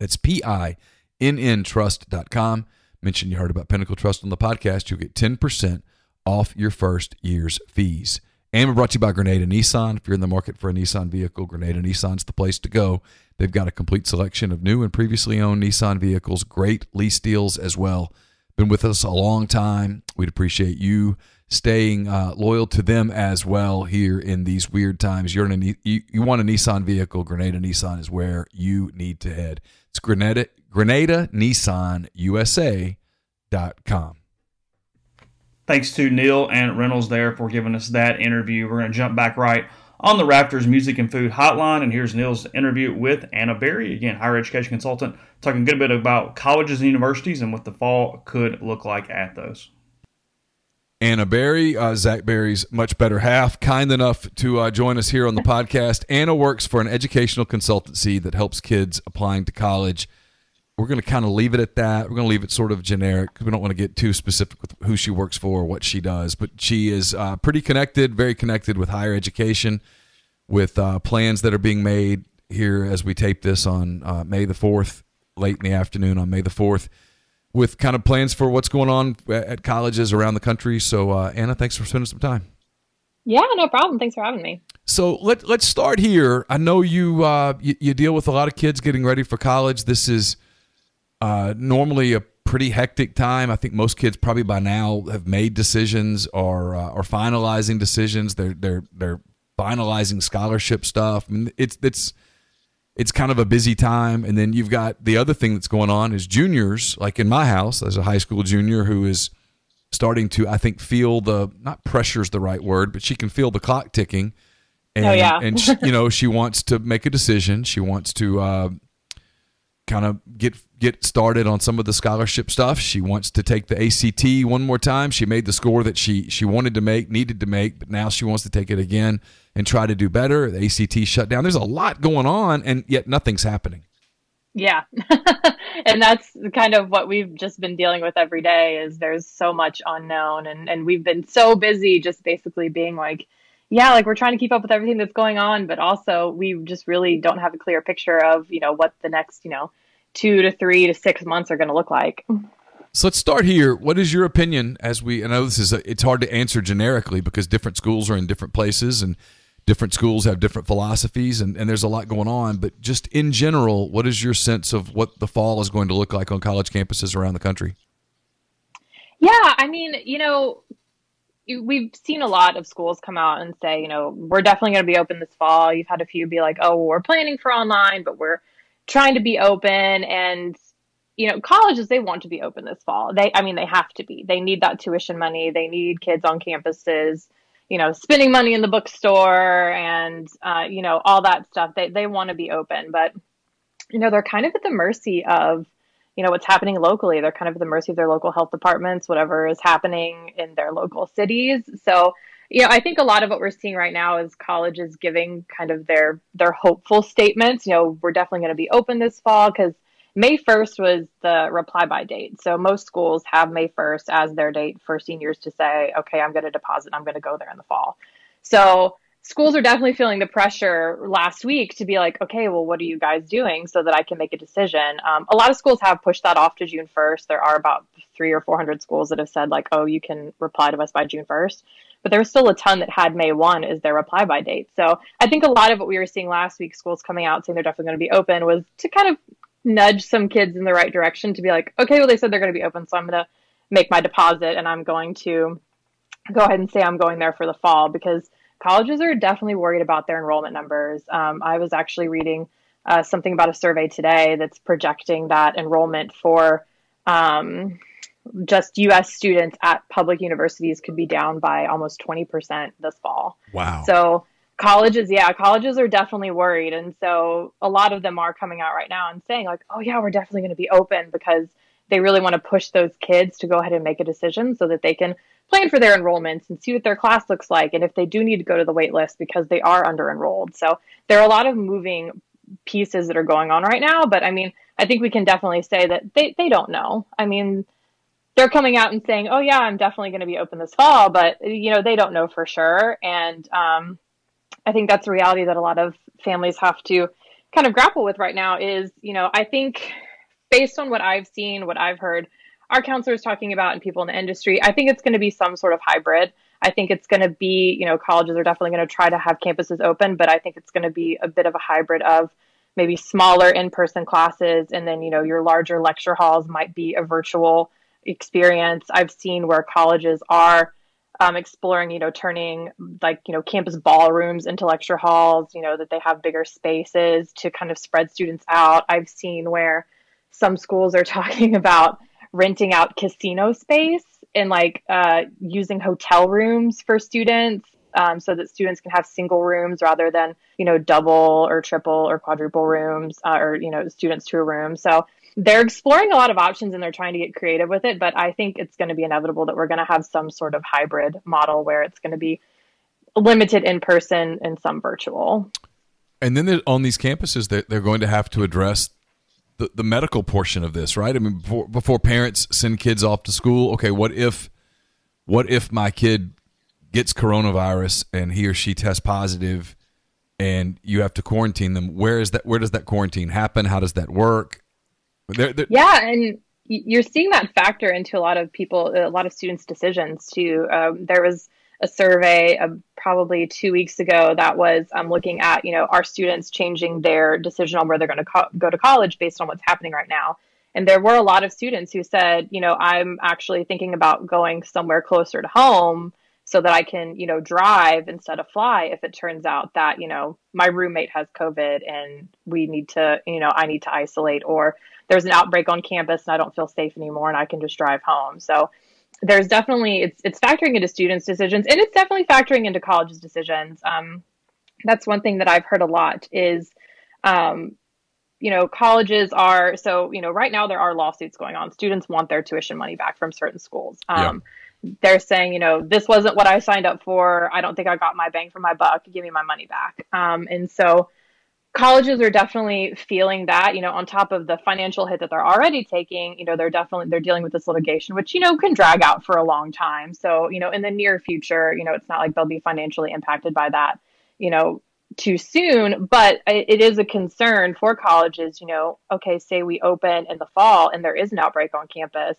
That's P I N N trust.com. Mention you heard about Pinnacle Trust on the podcast. You'll get 10% off your first year's fees. And we're brought to you by Grenada Nissan. If you're in the market for a Nissan vehicle, Grenada Nissan's the place to go. They've got a complete selection of new and previously owned Nissan vehicles, great lease deals as well. Been with us a long time. We'd appreciate you staying uh, loyal to them as well here in these weird times. You're in a, you, you want a Nissan vehicle, Grenada Nissan is where you need to head. It's Grenada, Grenada Nissan USA.com. Thanks to Neal and Reynolds there for giving us that interview. We're going to jump back right on the Rafters Music and Food Hotline. And here's Neal's interview with Anna Berry, again, higher education consultant, talking a good bit about colleges and universities and what the fall could look like at those. Anna Berry, uh, Zach Berry's much better half, kind enough to uh, join us here on the podcast. Anna works for an educational consultancy that helps kids applying to college. We're going to kind of leave it at that. We're going to leave it sort of generic we don't want to get too specific with who she works for or what she does. But she is uh, pretty connected, very connected with higher education, with uh, plans that are being made here as we tape this on uh, May the 4th, late in the afternoon on May the 4th with kind of plans for what's going on at colleges around the country. So, uh, Anna, thanks for spending some time. Yeah, no problem. Thanks for having me. So let let's start here. I know you uh, you, you, deal with a lot of kids getting ready for college. This is uh, normally a pretty hectic time. I think most kids probably by now have made decisions or uh, are finalizing decisions. They're they're they're finalizing scholarship stuff. I mean, it's it's it's kind of a busy time. And then you've got the other thing that's going on is juniors, like in my house, as a high school junior who is starting to, I think, feel the not pressure is the right word, but she can feel the clock ticking. And, oh yeah, and she, you know she wants to make a decision. She wants to uh, kind of get get started on some of the scholarship stuff. She wants to take the ACT one more time. She made the score that she she wanted to make, needed to make, but now she wants to take it again and try to do better. The ACT shut down. There's a lot going on, and yet nothing's happening. Yeah, and that's kind of what we've just been dealing with every day. Is there's so much unknown, and and we've been so busy just basically being like yeah, like we're trying to keep up with everything that's going on, but also we just really don't have a clear picture of, you know, what the next, you know, two to three to six months are going to look like. So let's start here. What is your opinion as we, I know this is, a, it's hard to answer generically because different schools are in different places and different schools have different philosophies and, and there's a lot going on. But just in general, what is your sense of what the fall is going to look like on college campuses around the country? Yeah, I mean, you know, we've seen a lot of schools come out and say, you know, we're definitely going to be open this fall. You've had a few be like, oh, we're planning for online, but we're trying to be open. And you know colleges they want to be open this fall. They i mean they have to be. They need that tuition money. They need kids on campuses you know spending money in the bookstore and uh, you know all that stuff. They, they want to be open. But you know they're kind of at the mercy of you know what's happening locally they're kind of at the mercy of their local health departments whatever is happening in their local cities so you know, I think a lot of what we're seeing right now is colleges giving kind of their their hopeful statements. You know, we're definitely going to be open this fall because May 1st was the reply by date. So most schools have May 1st as their date for seniors to say, okay, I'm going to deposit, I'm going to go there in the fall. So schools are definitely feeling the pressure last week to be like, okay, well, what are you guys doing so that I can make a decision? Um, a lot of schools have pushed that off to June 1st. There are about three or 400 schools that have said, like, oh, you can reply to us by June 1st but there was still a ton that had May 1 as their reply by date. So I think a lot of what we were seeing last week, schools coming out saying they're definitely going to be open, was to kind of nudge some kids in the right direction to be like, okay, well, they said they're going to be open, so I'm going to make my deposit and I'm going to go ahead and say I'm going there for the fall because colleges are definitely worried about their enrollment numbers. Um, I was actually reading uh, something about a survey today that's projecting that enrollment for um, just US students at public universities could be down by almost 20% this fall. Wow. So colleges, yeah, colleges are definitely worried. And so a lot of them are coming out right now and saying, like, oh, yeah, we're definitely going to be open because they really want to push those kids to go ahead and make a decision so that they can plan for their enrollments and see what their class looks like. And if they do need to go to the wait list because they are under enrolled. So there are a lot of moving pieces that are going on right now. But I mean, I think we can definitely say that they, they don't know. I mean, they're coming out and saying, "Oh yeah, I'm definitely going to be open this fall," but you know they don't know for sure, and um, I think that's a reality that a lot of families have to kind of grapple with right now. Is you know I think based on what I've seen, what I've heard, our counselors talking about, and people in the industry, I think it's going to be some sort of hybrid. I think it's going to be, you know, colleges are definitely going to try to have campuses open, but I think it's going to be a bit of a hybrid of maybe smaller in-person classes, and then you know your larger lecture halls might be a virtual experience I've seen where colleges are um, exploring, you know, turning like, you know, campus ballrooms into lecture halls, you know, that they have bigger spaces to kind of spread students out. I've seen where some schools are talking about renting out casino space and like uh, using hotel rooms for students um, so that students can have single rooms rather than you know double or triple or quadruple rooms uh, or you know students to a room. So they're exploring a lot of options and they're trying to get creative with it. But I think it's going to be inevitable that we're going to have some sort of hybrid model where it's going to be limited in person and some virtual. And then on these campuses, they're, they're going to have to address the, the medical portion of this, right? I mean, before, before parents send kids off to school, okay, what if what if my kid gets coronavirus and he or she tests positive and you have to quarantine them? Where is that? Where does that quarantine happen? How does that work? They're, they're, yeah, and you're seeing that factor into a lot of people, a lot of students' decisions too. Um, there was a survey of probably two weeks ago that was um, looking at you know our students changing their decision on where they're going to co- go to college based on what's happening right now. And there were a lot of students who said you know i'm actually thinking about going somewhere closer to home so that i can you know drive instead of fly if it turns out that you know my roommate has covid and we need to you know i need to isolate or there's an outbreak on campus and i don't feel safe anymore and i can just drive home. So there's definitely it's it's factoring into students' decisions, and it's definitely factoring into colleges' decisions. Um, that's one thing that I've heard a lot is, um, you know, colleges are so you know right now there are lawsuits going on. Students want their tuition money back from certain schools. Um, yeah. They're saying, you know, this wasn't what I signed up for. I don't think I got my bang for my buck. Give me my money back. Um, and so colleges are definitely feeling that you know on top of the financial hit that they're already taking you know they're definitely they're dealing with this litigation which you know can drag out for a long time. So you know in the near future you know it's not like they'll be financially impacted by that you know too soon. But it is a concern for colleges you know okay say we open in the fall and there is an outbreak on campus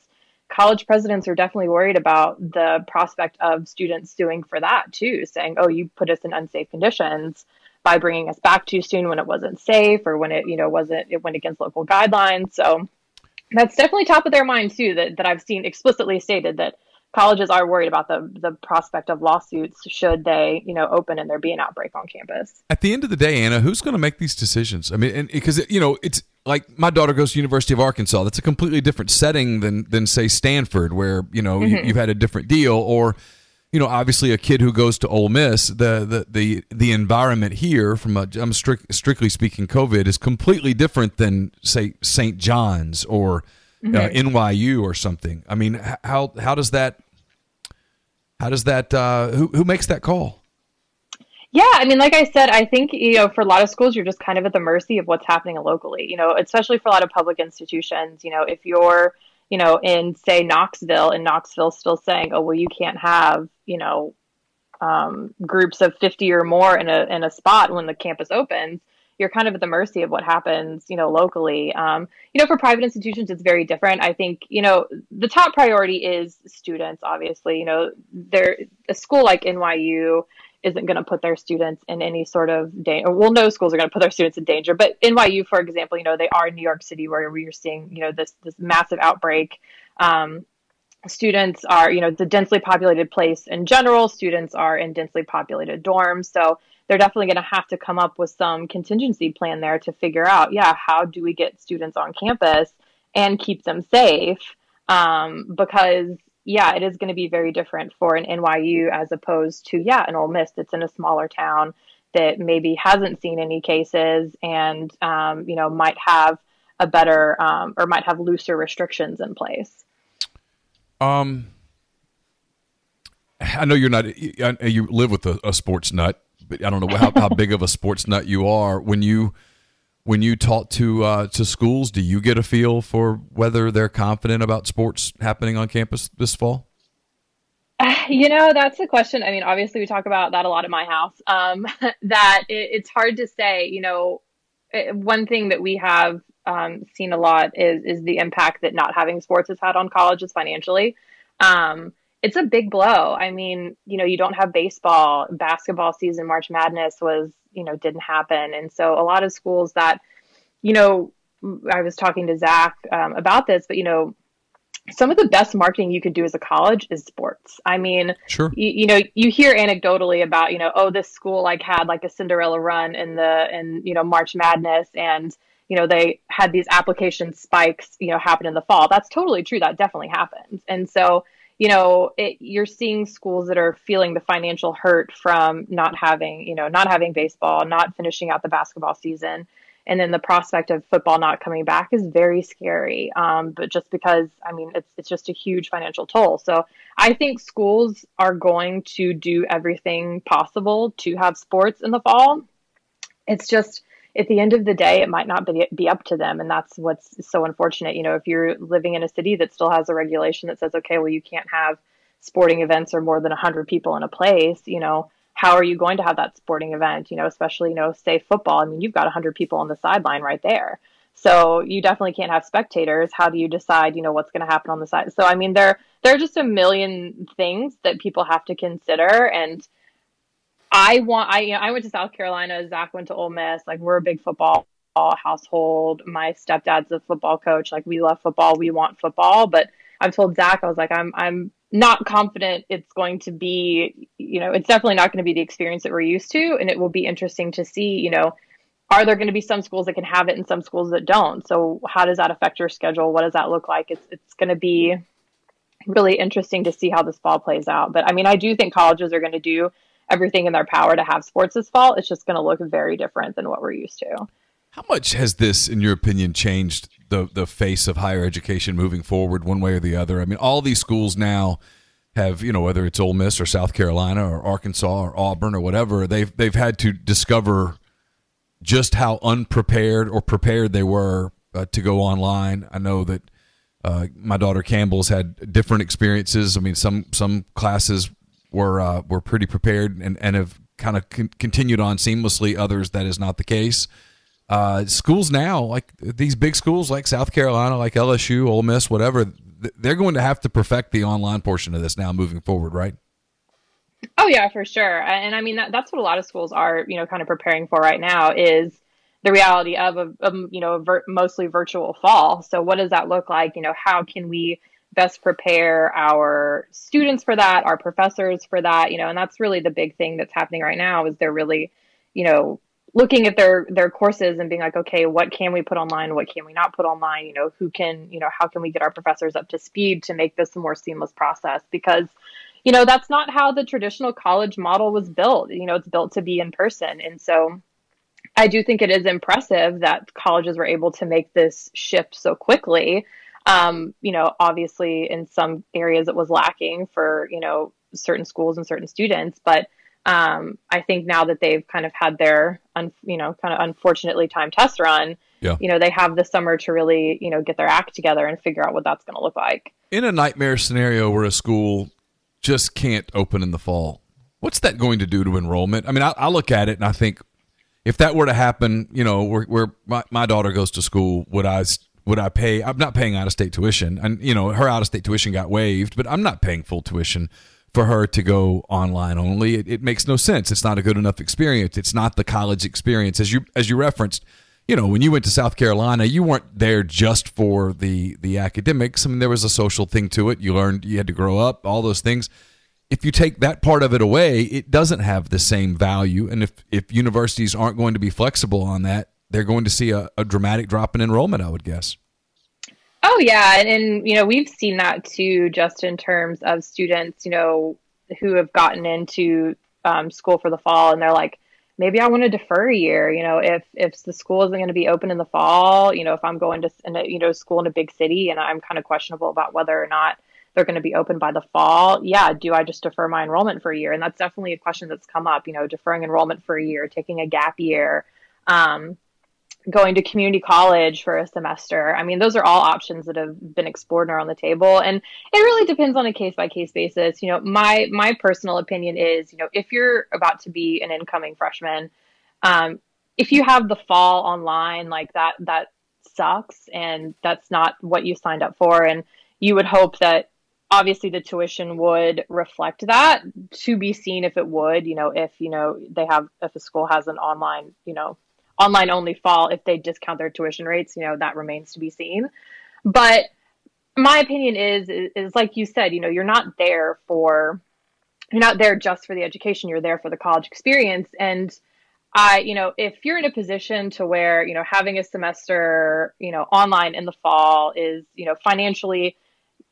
college presidents are definitely worried about the prospect of students suing for that too saying oh you put us in unsafe conditions by bringing us back too soon when it wasn't safe or when it you know wasn't it went against local guidelines. So that's definitely top of their mind too that, that i've seen explicitly stated that colleges are worried about the the prospect of lawsuits should they you know open and there be an outbreak on campus. At the end of the day anna who's going to make these decisions? I mean because you know it's like my daughter goes to university of arkansas. That's a completely different setting than than say stanford where you know mm-hmm. you, you've had a different deal or you know, obviously a kid who goes to Ole Miss, the the the, the environment here, from a I'm strict, strictly speaking, COVID is completely different than say St. John's or mm-hmm. uh, NYU or something. I mean, how how does that how does that uh, who who makes that call? Yeah, I mean, like I said, I think you know, for a lot of schools, you're just kind of at the mercy of what's happening locally. You know, especially for a lot of public institutions. You know, if you're you know, in say Knoxville, and Knoxville still saying, oh well, you can't have you know um, groups of 50 or more in a in a spot when the campus opens you're kind of at the mercy of what happens, you know, locally. Um, you know, for private institutions, it's very different. I think, you know, the top priority is students. Obviously, you know, there a school like NYU isn't going to put their students in any sort of danger. Well, no schools are going to put their students in danger, but NYU, for example, you know, they are in New York City where we're seeing, you know, this this massive outbreak. Um, students are, you know, the densely populated place in general. Students are in densely populated dorms, so they're definitely going to have to come up with some contingency plan there to figure out, yeah, how do we get students on campus and keep them safe? Um, because yeah, it is going to be very different for an NYU as opposed to, yeah, an Ole Miss that's in a smaller town that maybe hasn't seen any cases and, um, you know, might have a better um, or might have looser restrictions in place. Um, I know you're not, you live with a, a sports nut, but I don't know how, how big of a sports nut you are. When you, when you talk to uh, to schools, do you get a feel for whether they're confident about sports happening on campus this fall? You know, that's the question. I mean, obviously, we talk about that a lot at my house. Um, that it, it's hard to say. You know, it, one thing that we have um, seen a lot is is the impact that not having sports has had on colleges financially. Um, it's a big blow. I mean, you know, you don't have baseball, basketball season, March Madness was, you know, didn't happen. And so a lot of schools that, you know, I was talking to Zach um, about this, but, you know, some of the best marketing you could do as a college is sports. I mean, sure. you, you know, you hear anecdotally about, you know, oh, this school like had like a Cinderella run in the, in, you know, March Madness and, you know, they had these application spikes, you know, happen in the fall. That's totally true. That definitely happens. And so, you know, it, you're seeing schools that are feeling the financial hurt from not having, you know, not having baseball, not finishing out the basketball season. And then the prospect of football not coming back is very scary. Um, but just because, I mean, it's, it's just a huge financial toll. So I think schools are going to do everything possible to have sports in the fall. It's just, at the end of the day, it might not be, be up to them. And that's what's so unfortunate. You know, if you're living in a city that still has a regulation that says, okay, well, you can't have sporting events or more than 100 people in a place, you know, how are you going to have that sporting event? You know, especially, you know, say football. I mean, you've got 100 people on the sideline right there. So you definitely can't have spectators. How do you decide, you know, what's going to happen on the side? So, I mean, there, there are just a million things that people have to consider. And, I want I you know, I went to South Carolina. Zach went to Ole Miss. Like we're a big football household. My stepdad's a football coach. Like we love football. We want football. But I've told Zach I was like I'm I'm not confident it's going to be you know it's definitely not going to be the experience that we're used to, and it will be interesting to see you know are there going to be some schools that can have it and some schools that don't. So how does that affect your schedule? What does that look like? It's it's going to be really interesting to see how this fall plays out. But I mean I do think colleges are going to do everything in their power to have sports this fall. It's just going to look very different than what we're used to. How much has this, in your opinion, changed the the face of higher education moving forward, one way or the other? I mean, all these schools now have, you know, whether it's Ole Miss or South Carolina or Arkansas or Auburn or whatever, they've they've had to discover just how unprepared or prepared they were uh, to go online. I know that uh, my daughter Campbell's had different experiences. I mean, some some classes were uh, were pretty prepared and, and have kind of con- continued on seamlessly. Others that is not the case. Uh, schools now, like these big schools like South Carolina, like LSU, Ole Miss, whatever, they're going to have to perfect the online portion of this now moving forward, right? Oh yeah, for sure. And I mean that, that's what a lot of schools are, you know, kind of preparing for right now is the reality of a, you know a ver- mostly virtual fall. So what does that look like? You know, how can we best prepare our students for that, our professors for that, you know, and that's really the big thing that's happening right now is they're really, you know, looking at their their courses and being like, okay, what can we put online? What can we not put online? You know, who can, you know, how can we get our professors up to speed to make this a more seamless process? Because, you know, that's not how the traditional college model was built. You know, it's built to be in person. And so I do think it is impressive that colleges were able to make this shift so quickly um, you know, obviously in some areas it was lacking for, you know, certain schools and certain students, but um, I think now that they've kind of had their, un, you know, kind of unfortunately time test run, yeah. you know, they have the summer to really, you know, get their act together and figure out what that's going to look like. In a nightmare scenario where a school just can't open in the fall, what's that going to do to enrollment? I mean, I, I look at it and I think if that were to happen, you know, where, where my, my daughter goes to school, would I would I pay? I'm not paying out of state tuition, and you know her out of state tuition got waived, but I'm not paying full tuition for her to go online only. It, it, makes no sense. It's not a good enough experience. It's not the college experience as you as you referenced. You know, when you went to South Carolina, you weren't there just for the the academics. I mean, there was a social thing to it. You learned you had to grow up, all those things. If you take that part of it away, it doesn't have the same value. And if if universities aren't going to be flexible on that, they're going to see a, a dramatic drop in enrollment, I would guess. Oh yeah, and, and you know we've seen that too, just in terms of students, you know, who have gotten into um, school for the fall, and they're like, maybe I want to defer a year. You know, if if the school isn't going to be open in the fall, you know, if I'm going to a, you know school in a big city, and I'm kind of questionable about whether or not they're going to be open by the fall. Yeah, do I just defer my enrollment for a year? And that's definitely a question that's come up. You know, deferring enrollment for a year, taking a gap year. Um, going to community college for a semester. I mean, those are all options that have been explored and are on the table. And it really depends on a case by case basis. You know, my my personal opinion is, you know, if you're about to be an incoming freshman, um, if you have the fall online like that, that sucks, and that's not what you signed up for. And you would hope that obviously the tuition would reflect that to be seen if it would you know if you know they have if a school has an online you know online only fall if they discount their tuition rates you know that remains to be seen. But my opinion is, is like you said you know you're not there for you're not there just for the education you're there for the college experience. And i you know if you're in a position to where you know having a semester you know online in the fall is you know financially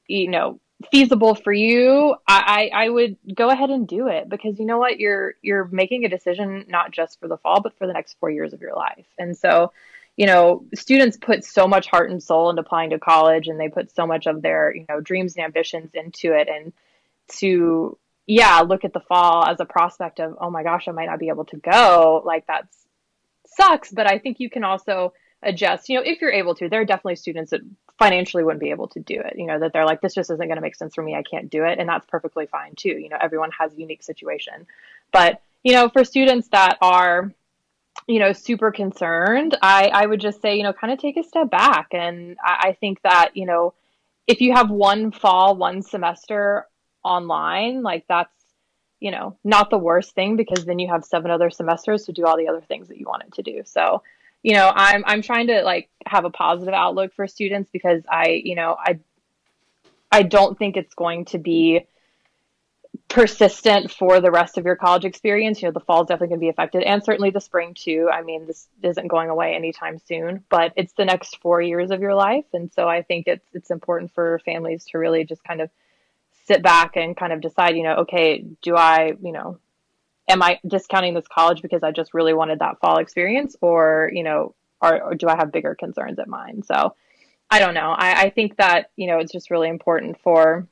you know feasible for you, I, I, would go ahead and do it because you know what, you're you're making a decision not just for the fall, but for the next four years of your life. And so, you know, students put so much heart and soul into applying to college, and they put so much of their you know dreams and ambitions into it, and to yeah, look at the fall as a prospect of oh my gosh, I might not be able to go. Like that sucks, but I think you can also adjust. You know, if you're able to, there are definitely students that financially wouldn't be able to do it. You know, that they're like, this just isn't going to make sense for me. I can't do it. And that's perfectly fine too. You know, everyone has a unique situation. But, you know, for students that are, you know, super concerned, I, I would just say, you know, kind of take a step back. And I, I think that, you know, if you have one fall, one semester online, like that's, you know, not the worst thing because then you have seven other semesters to do all the other things that you wanted to do. So, you know, I'm I'm trying to like have a positive outlook for students because I, you know, I I don't think it's going to be persistent for the rest of your college experience. You know, the fall is definitely going to be affected, and certainly the spring too. I mean, this isn't going away anytime soon, but it's the next four years of your life, and so I think it's it's important for families to really just kind of sit back and kind of decide. You know, okay, do I, you know, am I discounting this college because I just really wanted that fall experience, or you know, or, or do I have bigger concerns at mine? So I don't know. I, I think that you know it's just really important for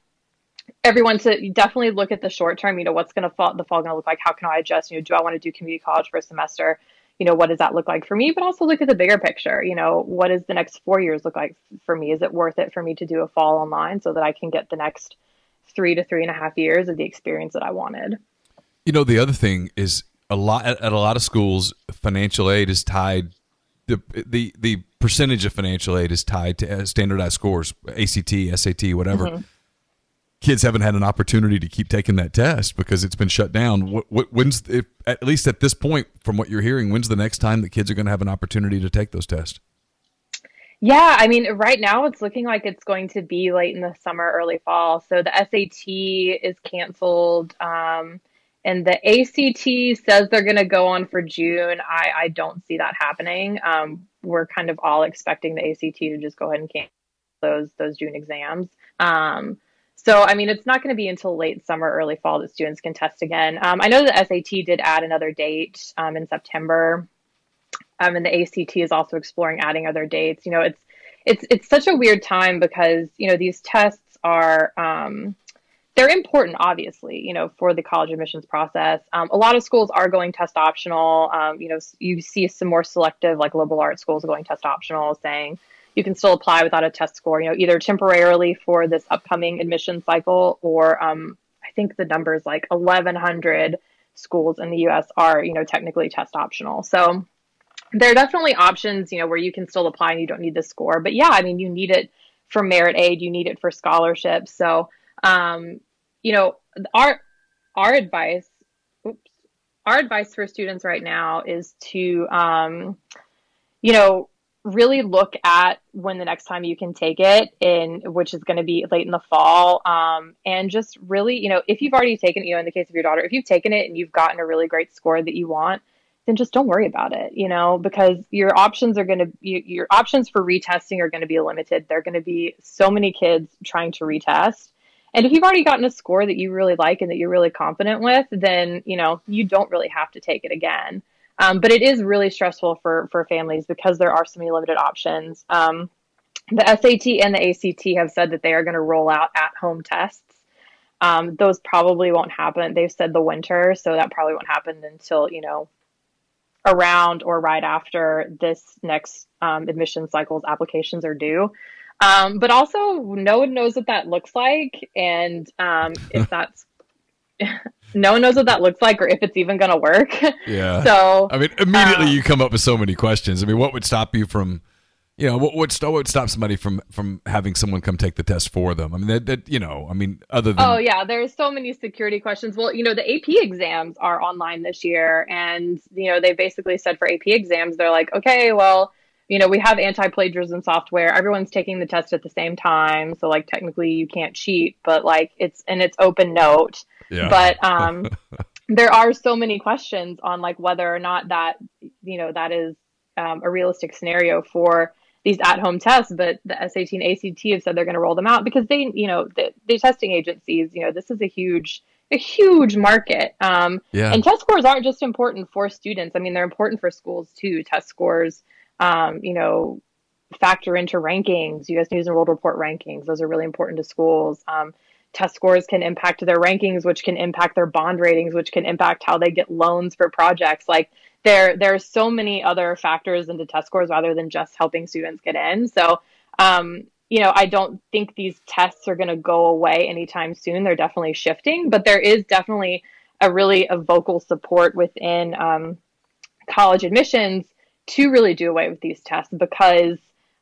everyone to definitely look at the short term. You know, what's going to fall the fall going to look like? How can I adjust? You know, do I want to do community college for a semester? You know, what does that look like for me? But also look at the bigger picture. You know, what does the next four years look like for me? Is it worth it for me to do a fall online so that I can get the next three to three and a half years of the experience that I wanted? You know, the other thing is a lot at, a lot of schools, financial aid is tied. The, the the percentage of financial aid is tied to uh, standardized scores, ACT, SAT, whatever. Mm-hmm. Kids haven't had an opportunity to keep taking that test because it's been shut down. What, what, when's if, at least at this point, from what you're hearing, when's the next time that kids are going to have an opportunity to take those tests? Yeah, I mean, right now it's looking like it's going to be late in the summer, early fall. So the SAT is canceled. Um, and the ACT says they're going to go on for June. I, I don't see that happening. Um, we're kind of all expecting the ACT to just go ahead and cancel those those June exams. Um, so, I mean, it's not going to be until late summer, early fall that students can test again. Um, I know the SAT did add another date um, in September, um, and the ACT is also exploring adding other dates. You know, it's it's it's such a weird time because you know these tests are um, they're important, obviously, you know, for the college admissions process. Um, a lot of schools are going test optional. Um, you know, you see some more selective, like liberal arts schools going test optional, saying you can still apply without a test score. You know, either temporarily for this upcoming admission cycle, or um, I think the number is like 1,100 schools in the U.S. are, you know, technically test optional. So there are definitely options, you know, where you can still apply and you don't need the score. But yeah, I mean, you need it for merit aid, you need it for scholarships. So um, you know, our our advice, oops, our advice for students right now is to, um, you know, really look at when the next time you can take it in which is going to be late in the fall um, and just really you know if you've already taken you know in the case of your daughter if you've taken it and you've gotten a really great score that you want then just don't worry about it you know because your options are going to you, your options for retesting are going to be limited. There are going to be so many kids trying to retest and if you've already gotten a score that you really like and that you're really confident with, then you know you don't really have to take it again. Um, but it is really stressful for for families because there are so many limited options. Um, the SAT and the ACT have said that they are going to roll out at home tests. Um, those probably won't happen. They've said the winter, so that probably won't happen until you know around or right after this next um, admission cycle's applications are due. Um, but also, no one knows what that looks like, and um, if that's no one knows what that looks like or if it's even going to work. Yeah. So I mean, immediately um, you come up with so many questions. I mean, what would stop you from, you know, what would, what would stop somebody from from having someone come take the test for them? I mean, that, that you know, I mean, other than oh yeah, there's so many security questions. Well, you know, the AP exams are online this year, and you know, they basically said for AP exams, they're like, okay, well you know, we have anti plagiarism software. Everyone's taking the test at the same time. So like technically you can't cheat, but like it's and it's open note. Yeah. But um there are so many questions on like whether or not that you know that is um, a realistic scenario for these at-home tests, but the SAT and ACT have said they're going to roll them out because they, you know, the, the testing agencies, you know, this is a huge, a huge market. Um, Yeah. And test scores aren't just important for students. I mean, they're important for schools too. Test scores, um, you know, factor into rankings, U.S. News and World Report rankings. Those are really important to schools. Um, test scores can impact their rankings, which can impact their bond ratings, which can impact how they get loans for projects. Like there, there are so many other factors into test scores rather than just helping students get in. So, um, you know, I don't think these tests are going to go away anytime soon. They're definitely shifting, but there is definitely a really a vocal support within um, college admissions to really do away with these tests because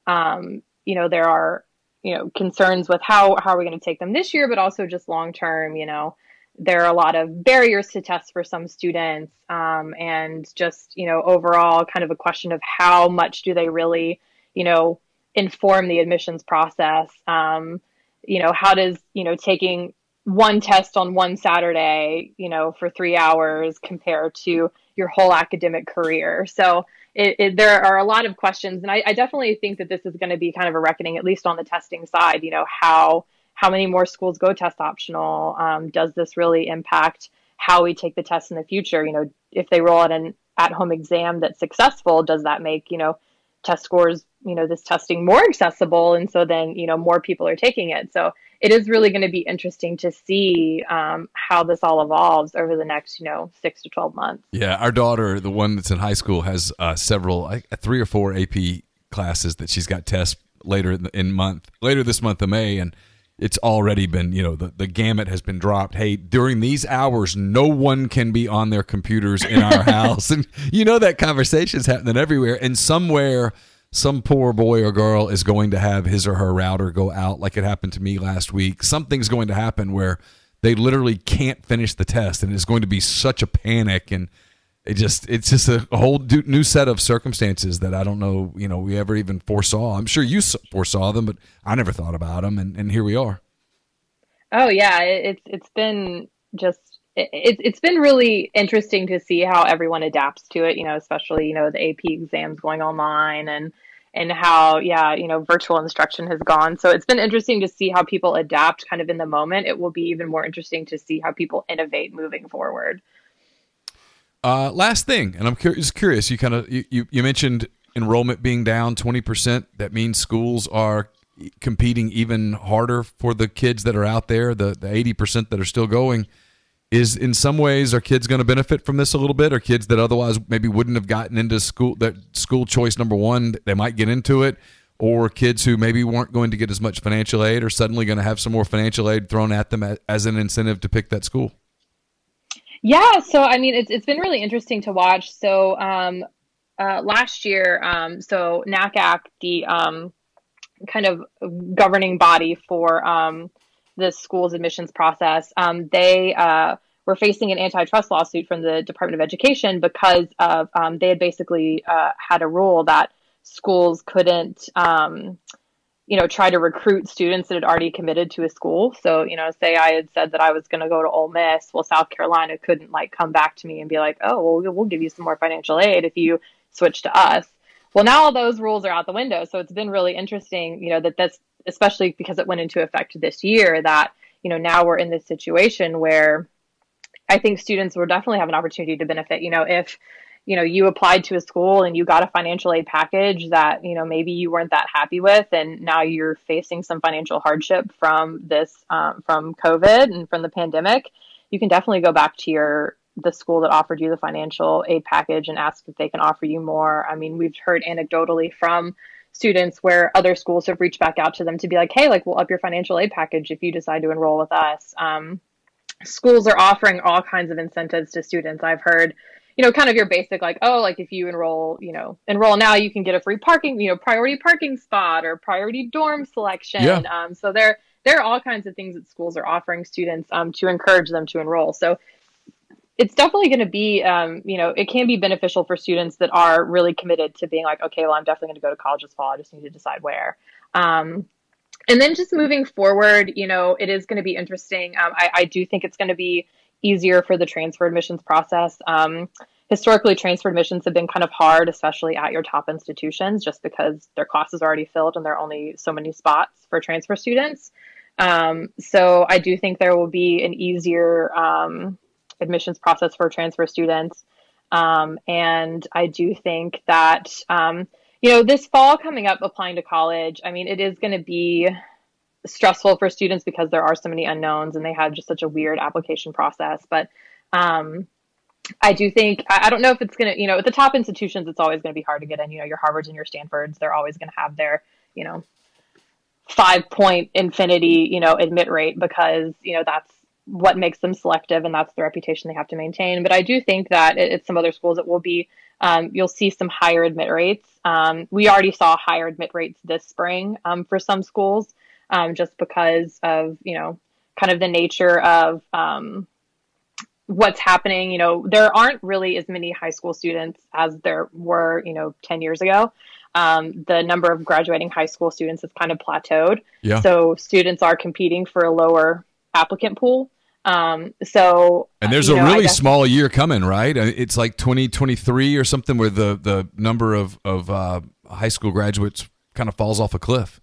um, you know there are you know concerns with how how are we going to take them this year, but also just long term. You know, there are a lot of barriers to tests for some students, um, and just you know overall kind of a question of how much do they really you know inform the admissions process. Um, you know, how does you know taking one test on one Saturday, you know, for three hours compare to your whole academic career. So it, it, there are a lot of questions, and I, I definitely think that this is going to be kind of a reckoning, at least on the testing side. You know, how how many more schools go test optional? Um, does this really impact how we take the test in the future? You know, if they roll out an at-home exam that's successful, does that make you know test scores, you know, this testing more accessible, and so then you know more people are taking it. So it is really going to be interesting to see um, how this all evolves over the next, you know, six to 12 months. Yeah, our daughter, the one that's in high school, has uh, several, uh, three or four AP classes that she's got tests later in, the, in month, later this month of May, and it's already been, you know, the, the gamut has been dropped. Hey, during these hours, no one can be on their computers in our house, and you know that conversation's happening everywhere, and somewhere some poor boy or girl is going to have his or her router go out like it happened to me last week. Something's going to happen where they literally can't finish the test and it's going to be such a panic and it just it's just a whole new set of circumstances that I don't know, you know, we ever even foresaw. I'm sure you foresaw them, but I never thought about them and, and here we are. Oh yeah, it's it's been just it's it's been really interesting to see how everyone adapts to it. You know, especially you know the AP exams going online and and how yeah you know virtual instruction has gone. So it's been interesting to see how people adapt kind of in the moment. It will be even more interesting to see how people innovate moving forward. Uh, last thing, and I'm curious. Curious, you kind of you, you you mentioned enrollment being down twenty percent. That means schools are competing even harder for the kids that are out there. The the eighty percent that are still going is in some ways are kids going to benefit from this a little bit? Or kids that otherwise maybe wouldn't have gotten into school that school choice number one they might get into it? Or kids who maybe weren't going to get as much financial aid are suddenly going to have some more financial aid thrown at them as an incentive to pick that school? Yeah so i mean it's, it's been really interesting to watch. So um, uh, last year um, so NACAC the um, kind of governing body for um, the school's admissions process. Um, they uh, were facing an antitrust lawsuit from the Department of Education because of um, they had basically uh, had a rule that schools couldn't, um, you know, try to recruit students that had already committed to a school. So, you know, say I had said that I was going to go to Ole Miss, well, South Carolina couldn't like come back to me and be like, oh, well, we'll give you some more financial aid if you switch to us. Well, now all those rules are out the window. So it's been really interesting, you know, that that's especially because it went into effect this year that, you know, now we're in this situation where I think students will definitely have an opportunity to benefit. You know, if, you know, you applied to a school and you got a financial aid package that, you know, maybe you weren't that happy with, and now you're facing some financial hardship from this, um, from COVID and from the pandemic, you can definitely go back to your the school that offered you the financial aid package and ask if they can offer you more. I mean, we've heard anecdotally from students where other schools have reached back out to them to be like, hey, like we'll up your financial aid package if you decide to enroll with us. Um, schools are offering all kinds of incentives to students. I've heard, you know, kind of your basic like, oh, like if you enroll, you know, enroll now, you can get a free parking, you know, priority parking spot or priority dorm selection. Yeah. Um, so there there are all kinds of things that schools are offering students um, to encourage them to enroll. So it's definitely going to be, um, you know, it can be beneficial for students that are really committed to being like, okay, well, I'm definitely going to go to college this fall. I just need to decide where. Um, and then just moving forward, you know, it is going to be interesting. Um, I, I, do think it's going to be easier for the transfer admissions process. Um, historically transfer admissions have been kind of hard, especially at your top institutions, just because their classes are already filled and there are only so many spots for transfer students. Um, so I do think there will be an easier um, admissions process for transfer students. Um, and I do think that, um, you know, this fall coming up applying to college, I mean, it is going to be stressful for students because there are so many unknowns and they have just such a weird application process. But um, I do think I, I don't know if it's gonna, you know, at the top institutions, it's always going to be hard to get in. You know, your Harvards and your Stanfords, they're always going to have their, you know, five point infinity, you know, admit rate because you know that's what makes them selective and that's the reputation they have to maintain. But I do think that it, it's some other schools that will be. Um, you'll see some higher admit rates. Um, we already saw higher admit rates this spring um, for some schools, um, just because of you know kind of the nature of um, what's happening. You know, there aren't really as many high school students as there were, you know, 10 years ago. Um, the number of graduating high school students has kind of plateaued. Yeah. So students are competing for a lower applicant pool. Um, so And there's a know, really small year coming, right? Uh, It's like 2023 or something where the, the number of, of uh, high school graduates kind of falls off a cliff.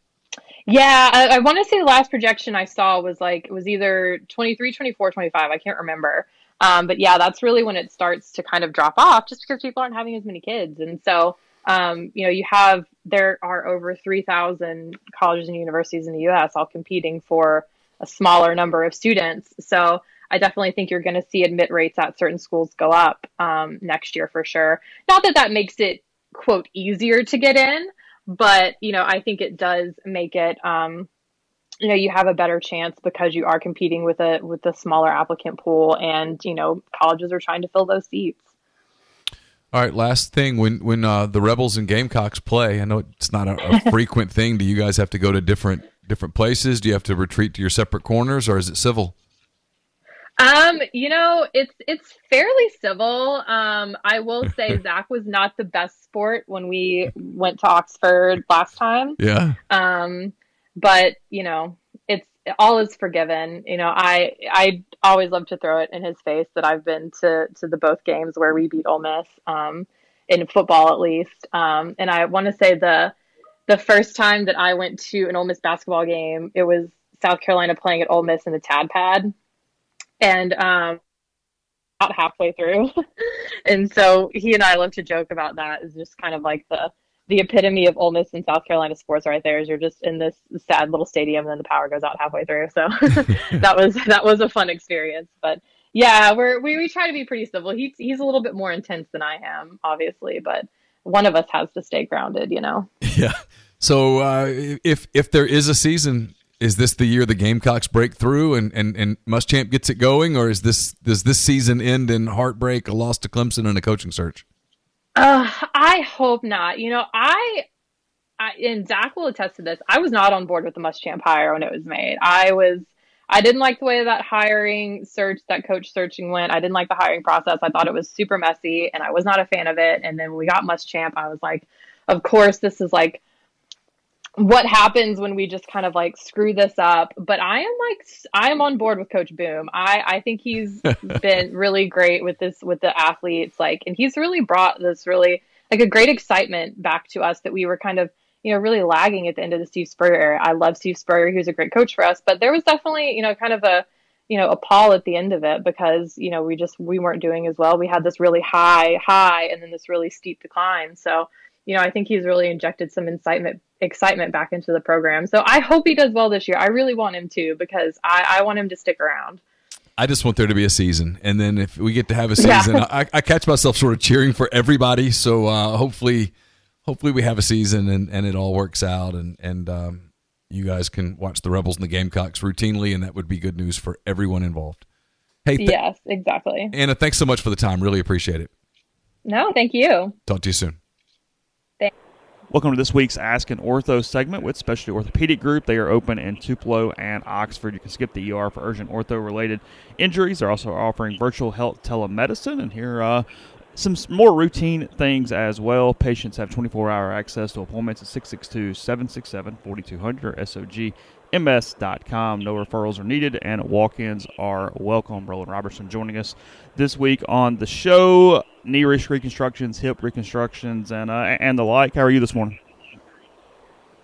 Yeah, I, I want to say the last projection I saw was like it was either 23, 24, 25. I can't remember. Um, but yeah, that's really when it starts to kind of drop off just because people aren't having as many kids. And so, um, you know, you have there are over 3,000 colleges and universities in the US all competing for a smaller number of students. So I definitely think you're going to see admit rates at certain schools go up um, next year for sure. Not that that makes it, quote, easier to get in, but you know i think it does make it um you know you have a better chance because you are competing with a with a smaller applicant pool and you know colleges are trying to fill those seats All right, last thing when when uh, the Rebels and Gamecocks play, I know it's not a, a frequent thing. Do you guys have to go to different different places? Do you have to retreat to your separate corners, or is it civil? um you know it's it's fairly civil. Um i will say zach was not the best sport when we went to oxford last time. Yeah, um but you know it's all is forgiven. You know i i always love to throw it in his face that i've been to to the both games where we beat Ole Miss um in football at least. Um and i want to say the the first time that i went to an Ole Miss basketball game it was south carolina playing at Ole Miss in the tad pad and um about halfway through and so he and i love to joke about that is just kind of like the the epitome of Ole Miss and South Carolina sports right there is you're just in this sad little stadium and then the power goes out halfway through. So that was that was a fun experience. But yeah, we're we, we try to be pretty civil. He's he's a little bit more intense than I am, obviously, but one of us has to stay grounded, you know. yeah. So uh, if if there is a season, is this the year the Gamecocks break through and and and Muschamp gets it going, or is this does this season end in heartbreak, a loss to Clemson, and a coaching search? Uh, I hope not. You know, I, I and Zach will attest to this. I was not on board with the Muschamp hire when it was made. I was, I didn't like the way that hiring search, that coach searching went. I didn't like the hiring process. I thought it was super messy, and I was not a fan of it. And then when we got Muschamp, I was like, of course, this is like what happens when we just kind of like screw this up but i am like i am on board with coach boom i i think he's been really great with this with the athletes like and he's really brought this really like a great excitement back to us that we were kind of you know really lagging at the end of the steve spurrier era i love steve spurrier he was a great coach for us but there was definitely you know kind of a you know a pall at the end of it because you know we just we weren't doing as well we had this really high high and then this really steep decline so you know, I think he's really injected some incitement excitement back into the program. So I hope he does well this year. I really want him to because I, I want him to stick around. I just want there to be a season, and then if we get to have a season, Yeah. I, I catch myself sort of cheering for everybody. So uh, hopefully, hopefully we have a season and, and it all works out, and and um, you guys can watch the Rebels and the Gamecocks routinely, and that would be good news for everyone involved. Hey, th- yes, exactly. Anna, thanks so much for the time. Really appreciate it. No, thank you. Talk to you soon. Welcome to this week's Ask an Ortho segment with Specialty Orthopedic Group. They are open in Tupelo and Oxford. You can skip the ER for urgent ortho related injuries. They're also offering virtual health telemedicine. And here are some more routine things as well. Patients have 24 hour access to appointments at 662 767 4200 or ms.com. No referrals are needed, and walk-ins are welcome. Roland Robertson joining us this week on the show. Knee reconstructions, hip reconstructions, and uh, and the like. How are you this morning?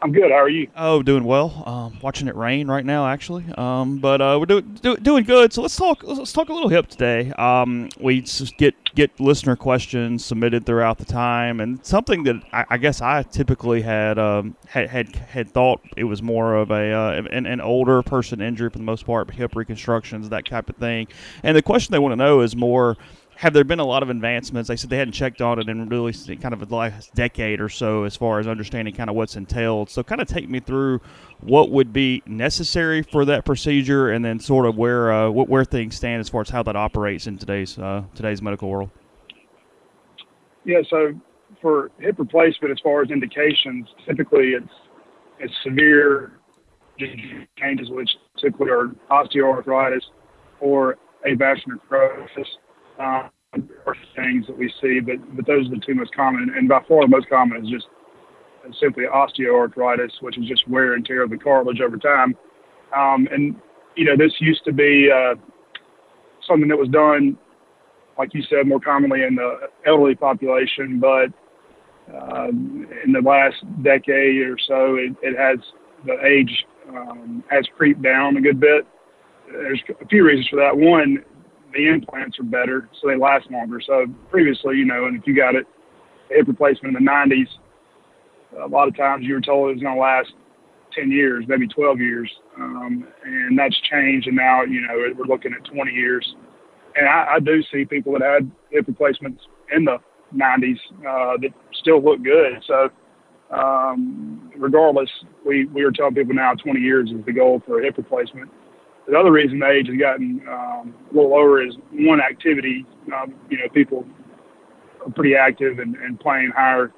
I'm good. How are you? Oh, doing well. Um, watching it rain right now, actually. Um, but uh, we're doing do, doing good. So let's talk. Let's talk a little hip today. Um, we get get listener questions submitted throughout the time, and something that I, I guess I typically had, um, had had had thought it was more of a uh, an, an older person injury for the most part, hip reconstructions, that type of thing. And the question they want to know is more have there been a lot of advancements? They said they hadn't checked on it in really kind of the last decade or so as far as understanding kind of what's entailed. So, kind of take me through what would be necessary for that procedure, and then sort of where uh, where things stand as far as how that operates in today's uh, today's medical world. Yeah. So, for hip replacement, as far as indications, typically it's it's severe changes, which typically are osteoarthritis or avascular necrosis uh, things that we see, but but those are the two most common, and by far the most common is just simply osteoarthritis, which is just wear and tear of the cartilage over time. Um, and you know, this used to be uh, something that was done, like you said, more commonly in the elderly population, but um, in the last decade or so, it, it has the age um, has creeped down a good bit. There's a few reasons for that. One, the implants are better, so they last longer. So previously, you know, and if you got it hip replacement in the 90s, a lot of times you were told it was going to last 10 years, maybe 12 years, um, and that's changed. And now, you know, we're looking at 20 years. And I, I do see people that had hip replacements in the 90s uh, that still look good. So, um, regardless, we we are telling people now 20 years is the goal for a hip replacement. The other reason the age has gotten um, a little lower is one activity. Um, you know, people are pretty active and, and playing higher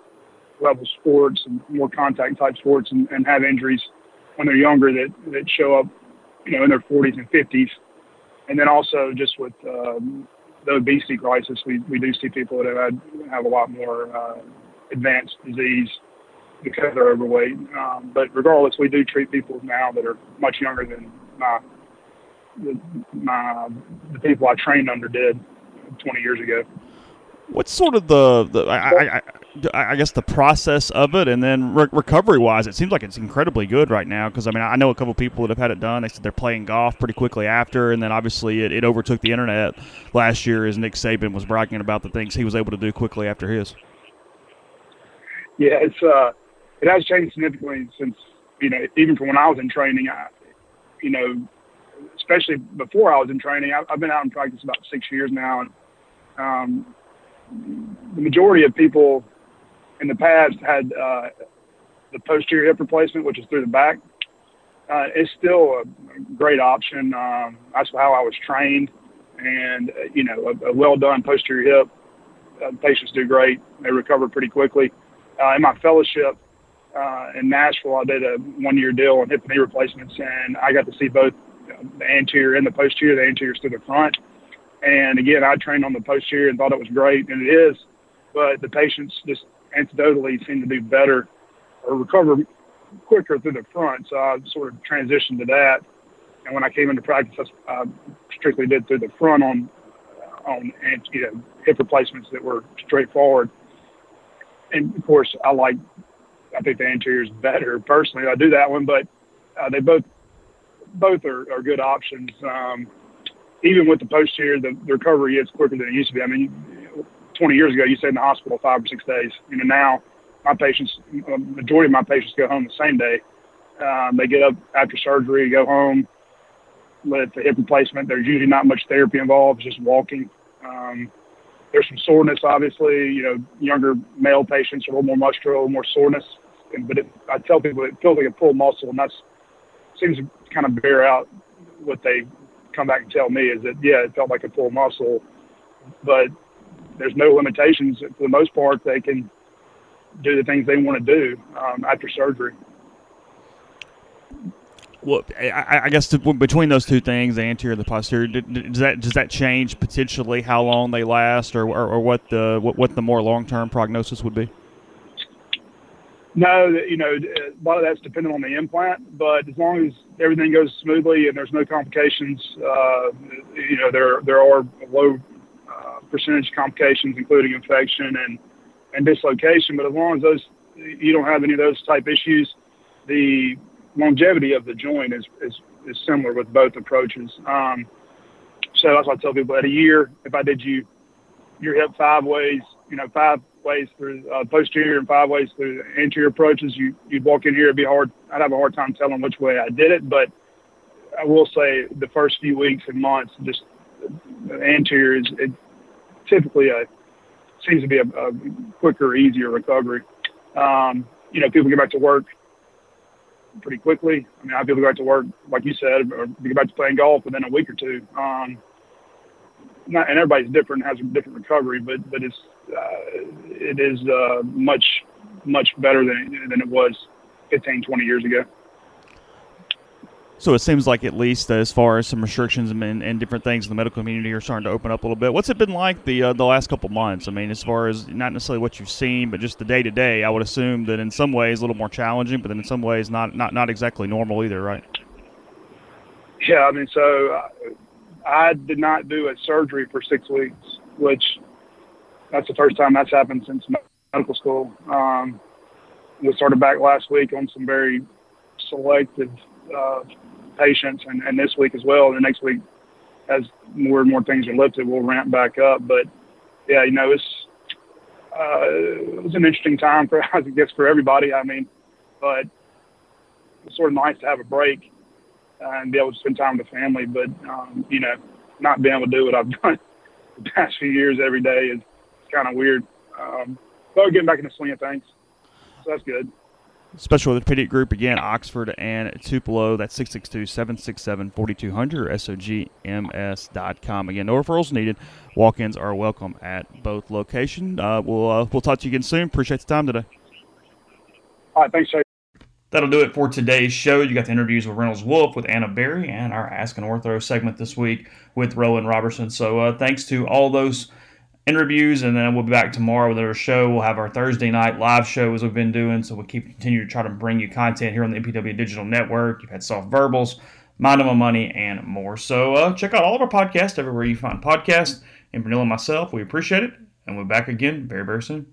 level sports and more contact type sports and, and have injuries when they're younger that, that show up, you know, in their 40s and 50s. And then also just with um, the obesity crisis, we, we do see people that have have a lot more uh, advanced disease because they're overweight. Um, but regardless, we do treat people now that are much younger than my the, my the people I trained under did 20 years ago. What's sort of the, the I, I, I, guess the process of it, and then re- recovery wise, it seems like it's incredibly good right now. Because I mean, I know a couple people that have had it done. They said they're playing golf pretty quickly after, and then obviously it, it overtook the internet last year as Nick Saban was bragging about the things he was able to do quickly after his. Yeah, it's uh, it has changed significantly since you know even from when I was in training. I, you know, especially before I was in training. I, have been out in practice about six years now, and um, the majority of people in the past had uh, the posterior hip replacement, which is through the back. Uh, it's still a great option. Um, that's how I was trained, and uh, you know, a, a well done posterior hip. Uh, patients do great; they recover pretty quickly. Uh, in my fellowship uh, in Nashville, I did a one year deal on hip and knee replacements, and I got to see both the anterior and the posterior. The anterior to the front. And again, I trained on the posterior and thought it was great, and it is. But the patients just anecdotally seem to do better or recover quicker through the front. So I sort of transitioned to that. And when I came into practice, I strictly did through the front on on you know hip replacements that were straightforward. And of course, I like I think the anterior is better personally. I do that one, but uh, they both both are, are good options. Um, even with the posterior, the, the recovery is quicker than it used to be. I mean, 20 years ago, you stayed in the hospital five or six days. You know, now my patients, majority of my patients go home the same day. Um, they get up after surgery, go home, let the hip replacement. There's usually not much therapy involved, just walking. Um, there's some soreness, obviously. You know, younger male patients are a little more muscular, a little more soreness. And, But it, I tell people it feels like a pulled muscle, and that's seems kind of bear out what they come back and tell me is that yeah, it felt like a pull muscle, but there's no limitations for the most part. They can do the things they want to do um, after surgery. Well, I, I guess to, between those two things, the anterior and the posterior, does that does that change potentially how long they last, or, or, or what the what, what the more long term prognosis would be? No, you know, a lot of that's dependent on the implant, but as long as everything goes smoothly and there's no complications, uh, you know, there there are low uh, percentage complications, including infection and and dislocation. But as long as those you don't have any of those type issues, the longevity of the joint is is, is similar with both approaches. Um, so that's what I tell people. At a year, if I did you your hip five ways, you know, five ways through uh, posterior and five ways through anterior approaches, you you'd walk in here, it'd be hard. I'd have a hard time telling which way I did it, but I will say the first few weeks and months, just anterior is it, typically a seems to be a, a quicker, easier recovery. Um, you know, people get back to work pretty quickly. I mean, I have people go back to work, like you said, or get back to playing golf within a week or two. Um, not, and everybody's different, has a different recovery, but but it's uh, it is uh, much much better than than it was 15, 20 years ago. So it seems like at least as far as some restrictions and, and, different things in the medical community are starting to open up a little bit. What's it been like the uh, the last couple months? I mean, as far as not necessarily what you've seen, but just the day to day. I would assume that in some ways a little more challenging, but then in some ways not not not exactly normal either, right? Yeah, I mean, so uh, I did not do a surgery for six weeks, which that's the first time that's happened since medical school. Um, we started back last week on some very selective uh, patients, and, and this week as well. And the next week, as more and more things are lifted, we'll ramp back up. But yeah, you know, it's uh, it was an interesting time for I guess for everybody. I mean, but it's sort of nice to have a break and be able to spend time with the family. But um, you know, not being able to do what I've done the past few years every day is kind of weird. Um, but getting back in the swing of things, so that's good. Special orthopedic group again, Oxford and Tupelo. That's 662 767 4200 or SOGMS.com. Again, no referrals needed. Walk ins are welcome at both locations. Uh, we'll, uh, we'll talk to you again soon. Appreciate the time today. All right, thanks, Jay. That'll do it for today's show. You got the interviews with Reynolds Wolf, with Anna Berry, and our Ask an Ortho segment this week with Roland Robertson. So uh, thanks to all those interviews, and then we'll be back tomorrow with our show. We'll have our Thursday night live show as we've been doing. So we'll keep continue to try to bring you content here on the MPW Digital Network. You've had soft verbals, Mind on Money, and more. So uh, check out all of our podcasts everywhere you find podcasts. And Brunel and myself, we appreciate it. And we're back again very, very soon.